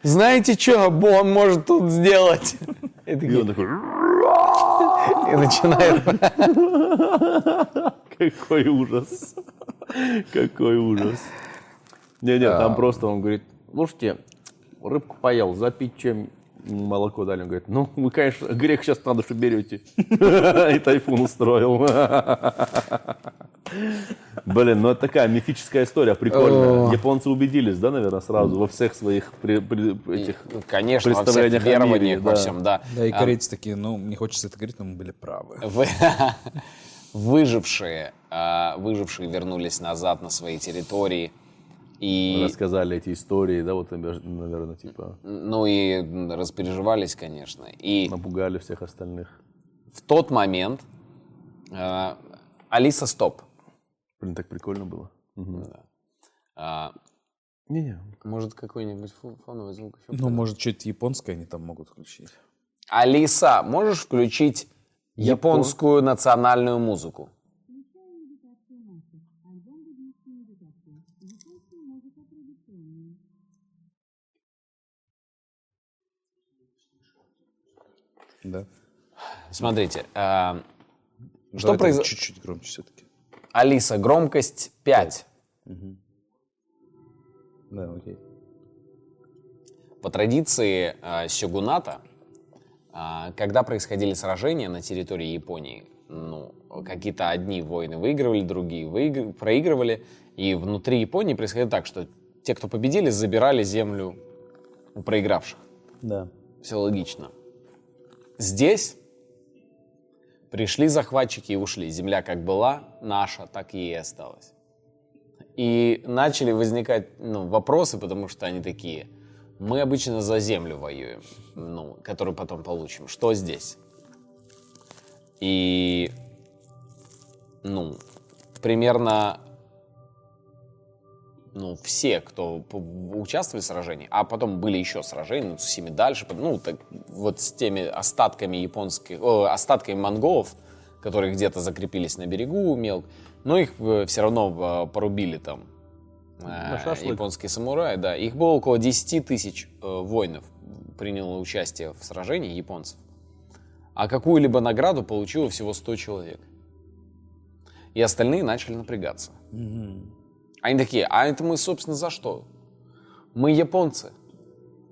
Знаете, что он может тут сделать? И, он такой, и начинает... какой ужас. Какой ужас. Не-не, там просто он говорит, слушайте, рыбку поел, запить чем молоко дали. Он говорит, ну, вы, конечно, грех сейчас надо, что берете. И тайфун устроил. Блин, ну это такая мифическая история, прикольная. Японцы убедились, да, наверное, сразу во всех своих при- при- этих Конечно, во всех представлениях о мире, верованиях, во да. всем, да. Да, и А, корейцы такие, ну, не хочется это говорить, но мы были правы. Вы- выжившие, а, выжившие вернулись назад на свои территории. И, Рассказали эти истории, да, вот, наверное, типа, ну и распереживались, конечно. И напугали всех остальных. в тот момент а, Алиса, стоп. Блин, так прикольно было. А, Не-не, может, какой-нибудь фо- фоновый звук еще? Ну, может, что-то японское они там могут включить. Алиса, можешь включить японскую национальную музыку? Да. Смотрите, а, что произошло? Чуть-чуть громче все-таки. Алиса, громкость 5. Да, окей. По традиции э, сёгуната, а, когда происходили сражения на территории Японии, ну, какие-то одни воины выигрывали, другие выигр- проигрывали, и внутри Японии происходило так, что те, кто победили, забирали землю у проигравших. да. Все логично. Здесь пришли захватчики и ушли. Земля как была наша, так и осталась. И начали возникать ну, вопросы, потому что они такие. Мы обычно за землю воюем, ну, которую потом получим. Что здесь? И, ну, примерно ну, все, кто участвовали в сражении, а потом были еще сражения, ну, с ними дальше, ну, так, вот с теми остатками японских, о, остатками монголов, которые где-то закрепились на берегу мелко, но их все равно э, порубили там э, японские самураи, да. Их было около 10 тысяч э, воинов приняло участие в сражении японцев. А какую-либо награду получило всего 100 человек. И остальные начали напрягаться. Они такие, а это мы, собственно, за что? Мы японцы.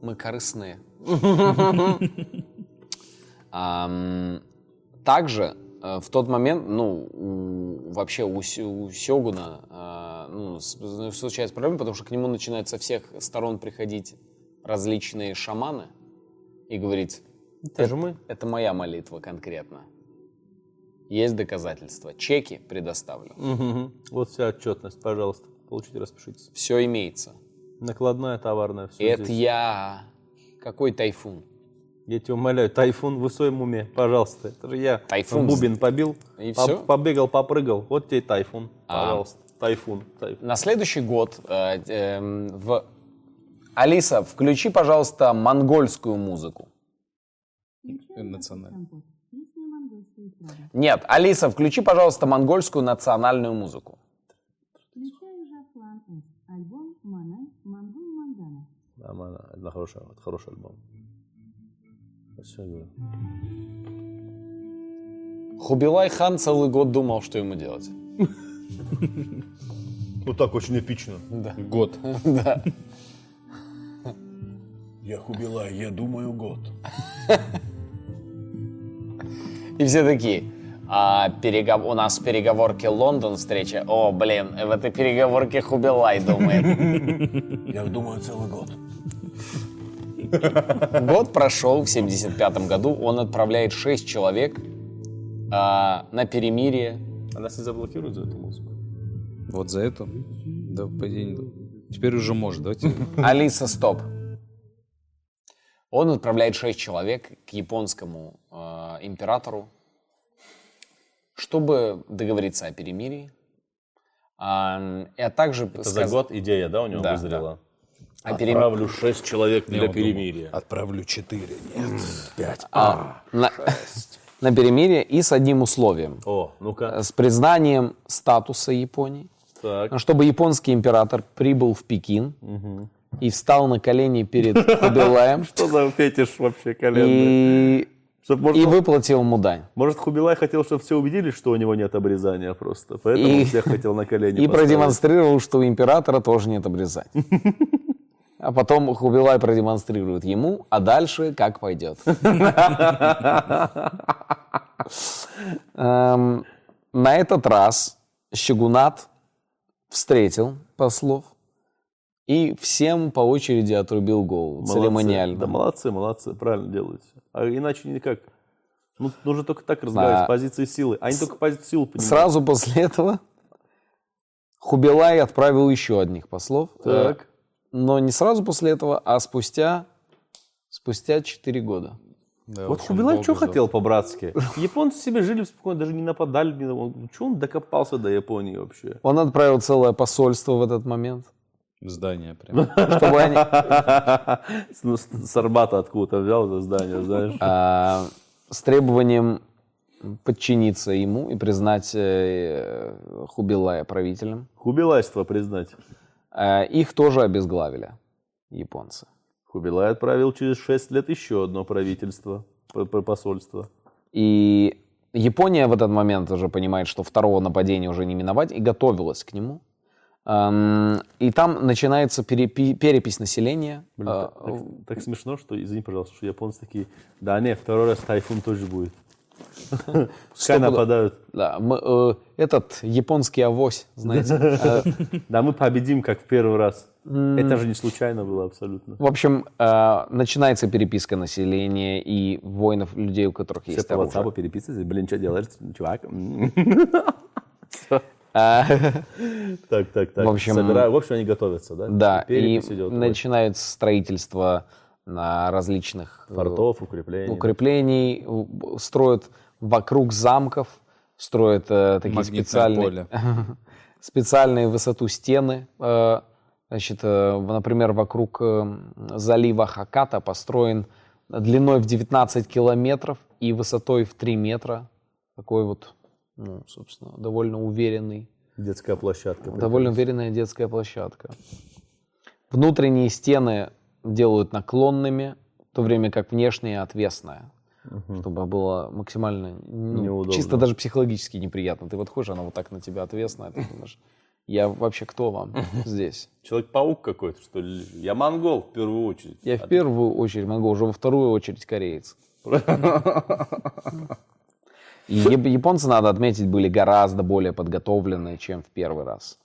Мы корыстные. Также э, в тот момент, ну, вообще у, Сё- у Сёгуна э, ну, ну, случается проблема, потому что к нему начинают со всех сторон приходить различные шаманы и говорить, Это же мы. это моя молитва конкретно. Есть доказательства. Чеки предоставлю. Вот вся отчетность, пожалуйста. Получите, распишитесь. Все имеется. Накладная, товарная, все Это здесь. я. Какой тайфун? Я тебя умоляю, тайфун в своем уме, пожалуйста. Это же я Тайфун. бубен побил, И по- всё? побегал, попрыгал. Вот тебе тайфун, А. пожалуйста. Тайфун, тайфун. На следующий год э, эм, в... Алиса, включи, пожалуйста, монгольскую музыку. Национально. Эстрады. Нет, Алиса, включи, пожалуйста, монгольскую национальную музыку. Включаю Жаслан С. Альбом Манай Мангул Мангана. Да, мана, это хороший, это хороший альбом. Говорю. Хубилай хан целый год думал, что ему делать. Вот так очень эпично. Год. Да. Я Хубилай, я думаю год. И все такие, а, перегов- у нас в переговорке Лондон встреча. О, блин, в этой переговорке Хубилай думает. Я думаю целый год. Год прошел, в 75 году он отправляет 6 человек а, на перемирие. А нас не заблокируют за эту музыку? Вот за эту? Да, по идее, Теперь уже может, давайте. Алиса, стоп. Он отправляет 6 человек к японскому а, императору, чтобы договориться о перемирии. А, а также Это за год идея, да, у него Да, вызрела? О перем- Отправлю шесть человек для перемирия. Отправлю четыре. Нет. Пять. а, на, на перемирие и с одним условием. О, ну-ка. С признанием статуса Японии. Так. Чтобы японский император прибыл в Пекин и встал на колени перед Хубилаем Что за фетиш вообще коленный? и, Чтоб, может, и выплатил ему дань. может, Хубилай хотел, чтобы все убедились, что у него нет обрезания просто. Поэтому И- всех хотел на колени И поставить. продемонстрировал, что у императора тоже нет обрезания. А потом Хубилай продемонстрирует ему, а дальше как пойдет. Эм, На этот раз Щегунат встретил послов и всем по очереди отрубил голову, Молодцы. церемониально. Да молодцы, молодцы, правильно делаете. А иначе никак. Ну, нужно только так разговаривать, с позиции силы. Они только позицию силы понимают. Сразу после этого Хубилай отправил еще одних послов. Так. Но не сразу после этого, а спустя, спустя 4 года. Вот Хубилай что хотел по-братски? Японцы себе жили спокойно, даже не нападали. ни на- он- Чего он докопался до Японии вообще? Он отправил целое посольство в этот момент, Здание прям. чтобы они с Арбата откуда-то взял это здание, знаешь? а, с требованием подчиниться ему и признать э, Хубилая правителем. Хубилайство признать. А, Их тоже обезглавили японцы. Хубилай отправил через 6 лет еще одно правительство, посольство. И Япония в этот момент уже понимает, что второго нападения уже не миновать, и готовилась к нему. Эм, И там начинается перепи- перепись населения. Блин, Э, так, так- так смешно, что, извини, пожалуйста, что японцы такие, да не, второй раз тайфун тоже будет. Пускай нападают. Да, мы, э, этот японский авось, знаете. Да, мы победим, как в первый раз. Это же не случайно было абсолютно. В общем, э, начинается переписка населения и воинов, людей, у которых Все есть по оружие. WhatsApp переписываются, блин, что делаешь, чувак? А, Так, так, так. В общем, они готовятся, да? Да, и начинается строительство на различных э, Фортов, укреплений. укреплений, строят вокруг замков, строят э, такие Магнитное специальные, поле. специальные высоту стены. Э, значит, э, например, вокруг э, залива Хаката построен длиной в 19 километров и высотой в 3 метра. Такой вот, ну, собственно, довольно уверенный Детская площадка. Довольно уверенная детская площадка. Внутренние стены делают наклонными, в то время как внешняя отвесная. Чтобы было максимально ну, Неудобно. чисто даже психологически неприятно. Ты вот ходишь, она вот так на тебя отвесная, ты думаешь, я вообще кто вам здесь? Человек-паук какой-то, что ли? Я монгол, в первую очередь. Я в первую очередь могу, уже во вторую очередь кореец. И яп- японцы, надо отметить, были гораздо более подготовлены, чем в первый раз.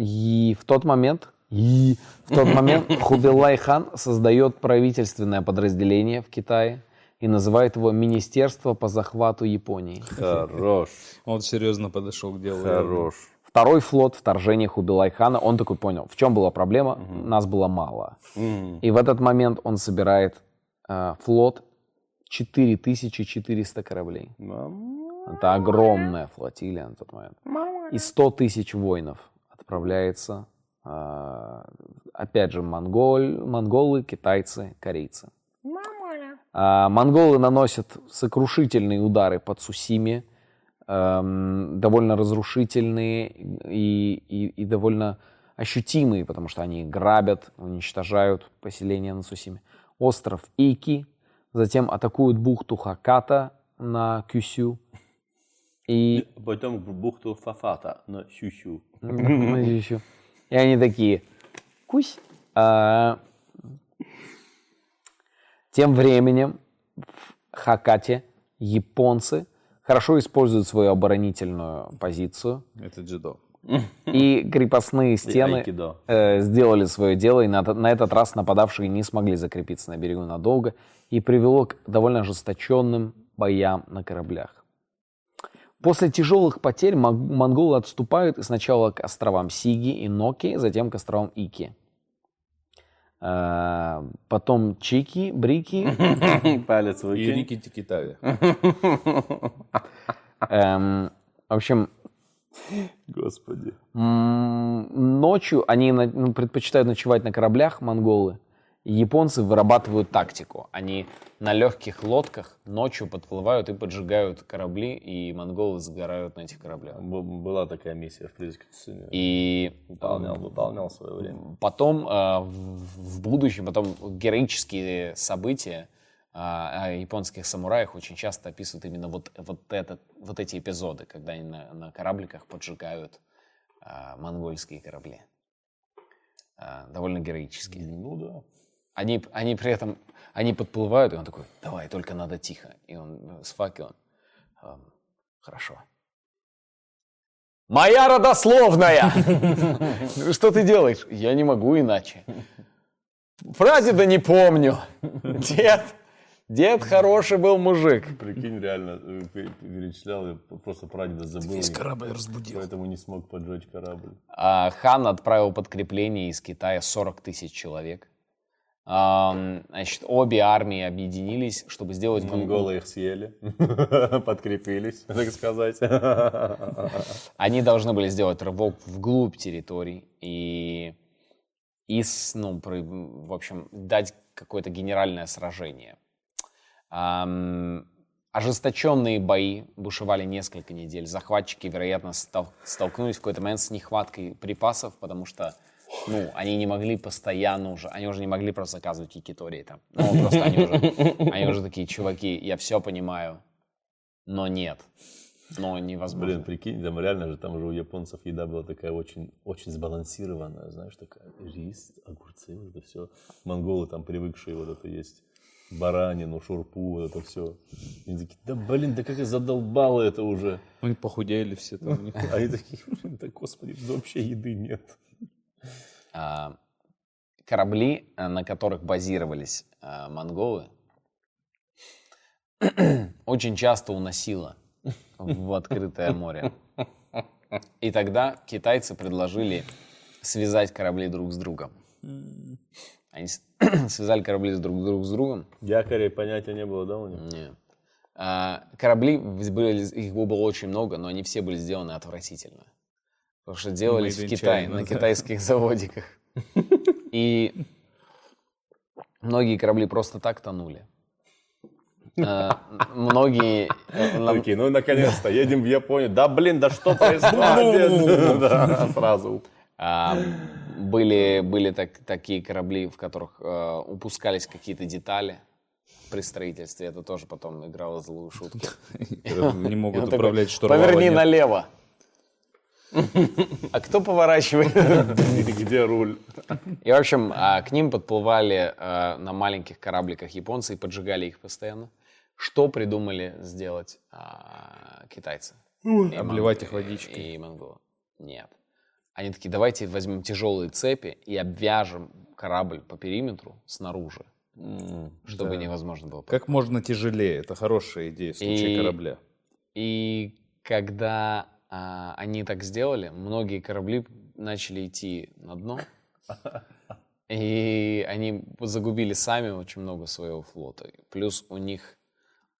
И в тот момент, и в тот момент Хубилай хан создает правительственное подразделение в Китае и называет его Министерство по захвату Японии. Хорош, Он серьезно подошел к делу. хорош. Второй флот вторжения Хубилай-хана, он такой понял, в чем была проблема, нас было мало. И в этот момент он собирает э, флот 4400 кораблей. Это огромная флотилия на тот момент. И 100 тысяч воинов отправляется, э, опять же, монголь, монголы, китайцы, корейцы. А, монголы наносят сокрушительные удары по Цусиме, эм, довольно разрушительные и, и, и довольно ощутимые, потому что они грабят, уничтожают поселения на Цусиме. Остров Ики, затем атакуют бухту Хаката на Кюсю. И, Потом бухту Фафата на Щущу. И они такие, кусь. А, тем временем в Хакате японцы хорошо используют свою оборонительную позицию. Это дзюдо. И крепостные стены э, сделали свое дело, и на, на этот раз нападавшие не смогли закрепиться на берегу надолго, и привело к довольно ожесточенным боям на кораблях. После тяжелых потерь мон- монголы отступают и сначала к островам Сиги и Ноки, затем к островам Ики. Э, Потом Чики, Брики, Палец И выкинь. Рики Тикитави. Эм, в общем, Господи. ночью они ну, предпочитают ночевать на кораблях, монголы. Японцы вырабатывают тактику. Они на легких лодках ночью подплывают и поджигают корабли, и монголы сгорают на этих кораблях. Была такая миссия в Призраке Цусиме. И Выполнял, выполнял свое время. потом э, в, будущем, потом героические события а, о японских самураях очень часто описывают именно вот, вот, этот, вот эти эпизоды, когда они на, на корабликах поджигают а, монгольские корабли. А, довольно героические. Ну да. Они, они при этом, они подплывают, и он такой, давай, только надо тихо. И он э, с факелом, «Эм, хорошо. Моя родословная! Что ты делаешь? Я не могу иначе. Прадеда не помню. Дед, дед хороший был мужик. Прикинь, реально, э, пе- перечислял, просто прадеда забыл. Весь корабль разбудил. Поэтому не смог поджечь корабль. А, хан отправил подкрепление из Китая 40 тысяч человек. Значит, обе армии объединились, чтобы сделать... Монголы их съели, подкрепились, так сказать. Они должны были сделать рывок вглубь территорий и, и ну, в общем, дать какое-то генеральное сражение. Ожесточенные бои бушевали несколько недель. Захватчики, вероятно, столкнулись в какой-то момент с нехваткой припасов, потому что ну, они не могли постоянно уже, они уже не могли просто заказывать кикитории там. Ну, просто они уже, они уже такие, чуваки, я все понимаю, но нет. Но невозможно. Блин, прикинь, там реально же, там же у японцев еда была такая очень, очень сбалансированная, знаешь, такая рис, огурцы, вот это все. Монголы там привыкшие вот это есть баранину, шурпу, вот это все. Они такие, да блин, да как я задолбало это уже. Они похудели все там. Они такие, блин, да господи, вообще еды нет. А, корабли, а, на которых базировались а, монголы, очень часто уносило в открытое море. И тогда китайцы предложили связать корабли друг с другом. Они связали корабли друг, друг с другом. Якорей понятия не было, да, у них? Нет. А, корабли, были, их было очень много, но они все были сделаны отвратительно. Потому что делались Made в Китае, China, на да. китайских заводиках. И многие корабли просто так тонули. А, Многие... э, Такие, ну наконец-то, едем в Японию. Да блин, да что происходит? Да, сразу. А, были были так, такие корабли, в которых э, упускались какие-то детали при строительстве. Это тоже потом играло злую шутку. Не могут управлять штурвалом. Поверни налево. А кто поворачивает? Где руль? И, в общем, а, к ним подплывали а, на маленьких корабликах японцы и поджигали их постоянно. Что придумали сделать а, китайцы? Обливать их водичкой. И монголы. Нет. Они такие, давайте возьмем тяжелые цепи и обвяжем корабль по периметру снаружи, чтобы невозможно было. Как можно тяжелее. Это хорошая идея в случае И- корабля. И когда а, они так сделали, многие корабли начали идти на дно. И они загубили сами очень много своего флота. Плюс у них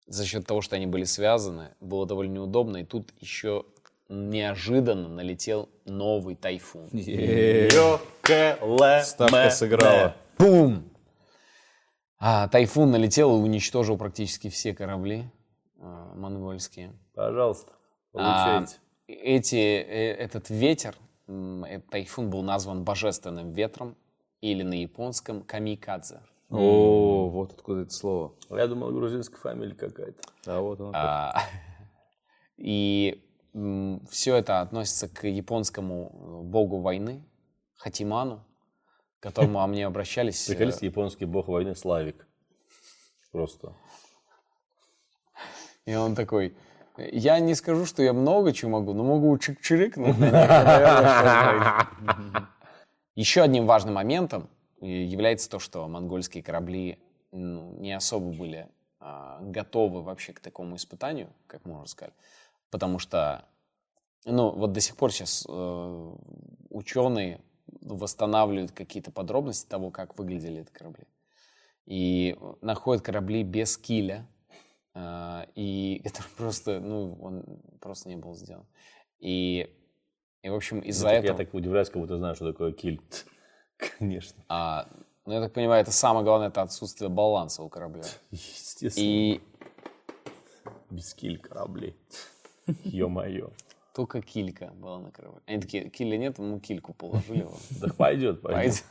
за счет того, что они были связаны, было довольно неудобно. И тут еще неожиданно налетел новый тайфун. Ставка сыграла. Бум! А, тайфун налетел и уничтожил практически все корабли а, монгольские. Пожалуйста, А, получайте. Эти, э, этот ветер, этот тайфун был назван божественным ветром или на японском камикадзе. О, вот откуда это слово. Я думал, грузинская фамилия какая-то. А вот оно. А, и все это относится к японскому э, богу войны, Хатиману, к которому ко мне обращались. э, Приколись, японский бог войны Славик. Просто. И он такой, Я не скажу, что я много чего могу, но могу чик-чирикнуть. Еще одним важным моментом э, является то, что монгольские корабли ну, не особо были а, готовы вообще к такому испытанию, как мы уже сказали. Потому что, ну, вот до сих пор сейчас э, ученые восстанавливают какие-то подробности того, как выглядели эти корабли. И находят корабли без киля, и это просто, ну, он просто не был сделан. И, и в общем, из-за Я этого... так удивляюсь, как будто знаю, что такое киль. Конечно. а, ну, я так понимаю, это самое главное, это отсутствие баланса у корабля. Естественно. И Без киль кораблей. Ё-моё. только килька была на корабле. Они такие, киля нет, мы кильку положили. Да пойдет. Пойдет.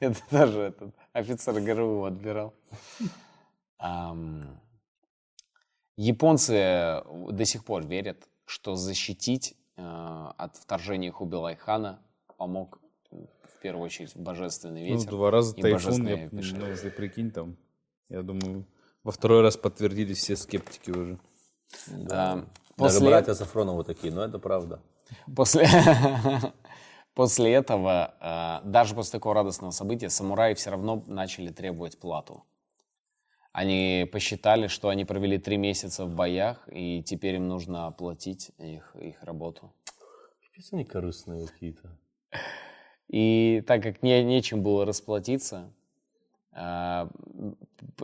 Это даже этот офицер ГРУ отбирал. Японцы до сих пор верят, что защитить э, от вторжения Хубилай-хана помог в первую очередь божественный Ну, ветер. два раза и тайфун, я, ну, если прикинь, там, я думаю, во второй раз подтвердились все скептики уже. Даже После, братья Сафроновы такие, но это правда. после, после этого, э, даже после такого радостного события, самураи все равно начали требовать плату. Они посчитали, что они провели три месяца в боях, и теперь им нужно оплатить их, их работу. Пипец они корыстные какие-то. И так как не, нечем было расплатиться, а,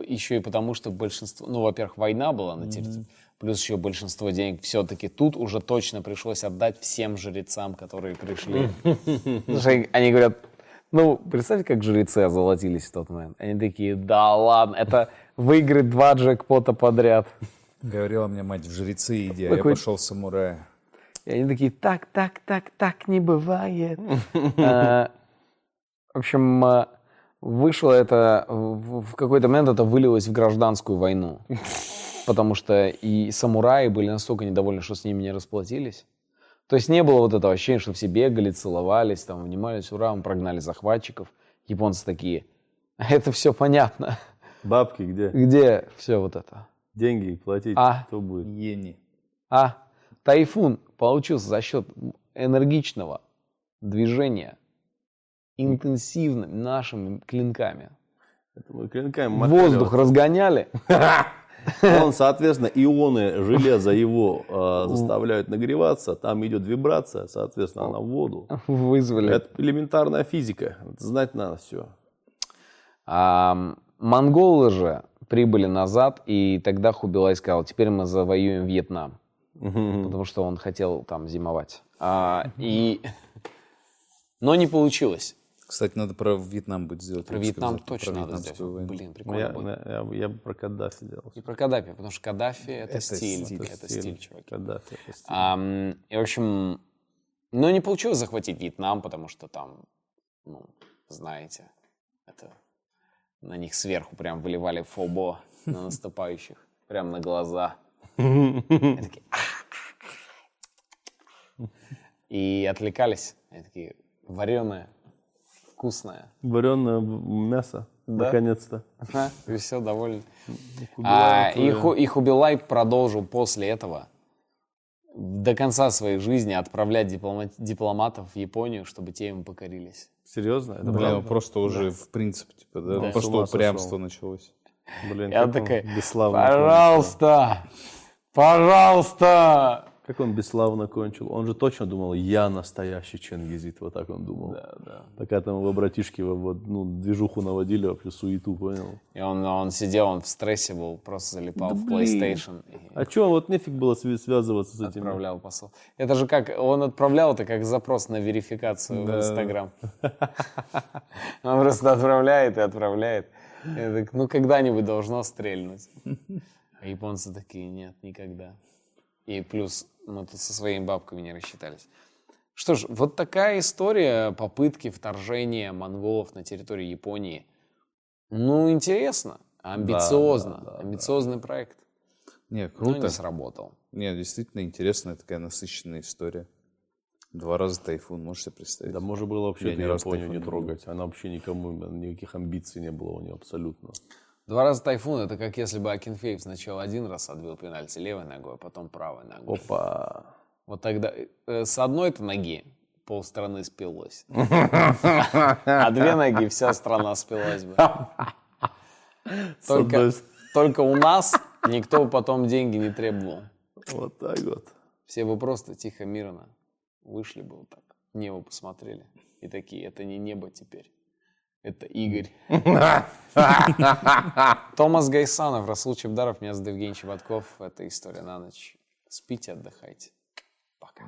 еще и потому, что большинство, ну, во-первых, война была на территории, плюс еще большинство денег все-таки тут уже точно пришлось отдать всем жрецам, которые пришли. Они говорят, ну, представьте, как жрецы озолотились в тот момент. Они такие, да ладно, это выиграть два джекпота подряд. Говорила мне мать, в жрецы иди, а я пошел в самурая. И они такие, так, так, так, так не бывает. А, В общем, а, вышло это, в в какой-то момент это вылилось в гражданскую войну. Потому что и самураи были настолько недовольны, что с ними не расплатились. То есть не было вот этого ощущения, что все бегали, целовались, там, внимались, ура, мы прогнали захватчиков. Японцы такие, это все понятно. Бабки где? Где все вот это? Деньги платить. А. Кто будет? Йени. А тайфун получился за счет энергичного движения интенсивными нашими клинками. Это мы клинками махали. Воздух разгоняли, Он, соответственно, ионы железа его э, заставляют нагреваться, там идет вибрация, соответственно, она в воду. вызвали. Это элементарная физика. Это знать надо все. А, монголы же прибыли назад, и тогда Хубилай сказал, теперь мы завоюем Вьетнам. Потому что он хотел там зимовать. А, и... Но не получилось. Кстати, надо про Вьетнам будет сделать. Про Вьетнам обязательно, точно про надо сделать. войну. Блин, Ну, прикольно Я, будет. я, я бы про Каддафи делал. И про Каддафи, потому что Каддафи это, Это стиль, стиль, это стиль, чуваки. Каддафи, это стиль. Ам, и, в общем, ну, не получилось захватить Вьетнам, потому что там, ну, знаете, это на них сверху прям выливали фобо на наступающих, прям на глаза. И такие. И отвлекались. Они такие, вареное, вкусное. Вареное мясо, Да. наконец-то. Ага, И все довольны. А, и, твоя. Ху- и Хубилай продолжил после этого до конца своей жизни отправлять диплома- дипломатов в Японию, чтобы те ему покорились. Серьезно? Это Блин, правда? просто уже в принципе, типа, да, Да. просто упрямство сошел. началось. Блин, Я такая, бесславно пожалуйста, пожалуйста. Как он бесславно кончил. Он же точно думал, я настоящий Чингизит. Вот так он думал. Да, да. Пока там его братишки вот, ну, движуху наводили, вообще суету, понял? И он, он сидел, он в стрессе был, просто залипал Да в блин. PlayStation и А что, вот нефиг было связываться с этим? отправлял посол. Это же как, он отправлял это как запрос на верификацию в Инстаграм. Он просто отправляет и отправляет. Ну, когда-нибудь должно стрельнуть. А японцы такие, нет, никогда. И плюс мы тут со своими бабками не рассчитались. Что ж, вот такая история попытки вторжения монголов на территорию Японии. Ну, интересно, амбициозно, да, да, амбициозный проект. Не, Но круто. не сработал. Не, действительно интересная такая насыщенная история. Два раза тайфун, можешь себе представить? Да можно было вообще Я Японию не трогать. Она вообще никому, никаких амбиций не было у нее абсолютно. Два раза тайфун это как если бы Акинфеев сначала один раз отбил пенальти левой ногой, а потом правой ногой. Опа. Вот тогда э, с одной-то ноги полстраны спилось. А две ноги вся страна спилась бы. Только, только у нас никто потом деньги не требовал. Вот так вот. Все бы просто тихо, мирно вышли бы вот так, небо посмотрели. И такие, это не небо теперь. Это Игорь. Томас Гайсанов, Расул Чебдаров, меня зовут Евгений Чеботков. Это «История на ночь». Спите, отдыхайте. Пока.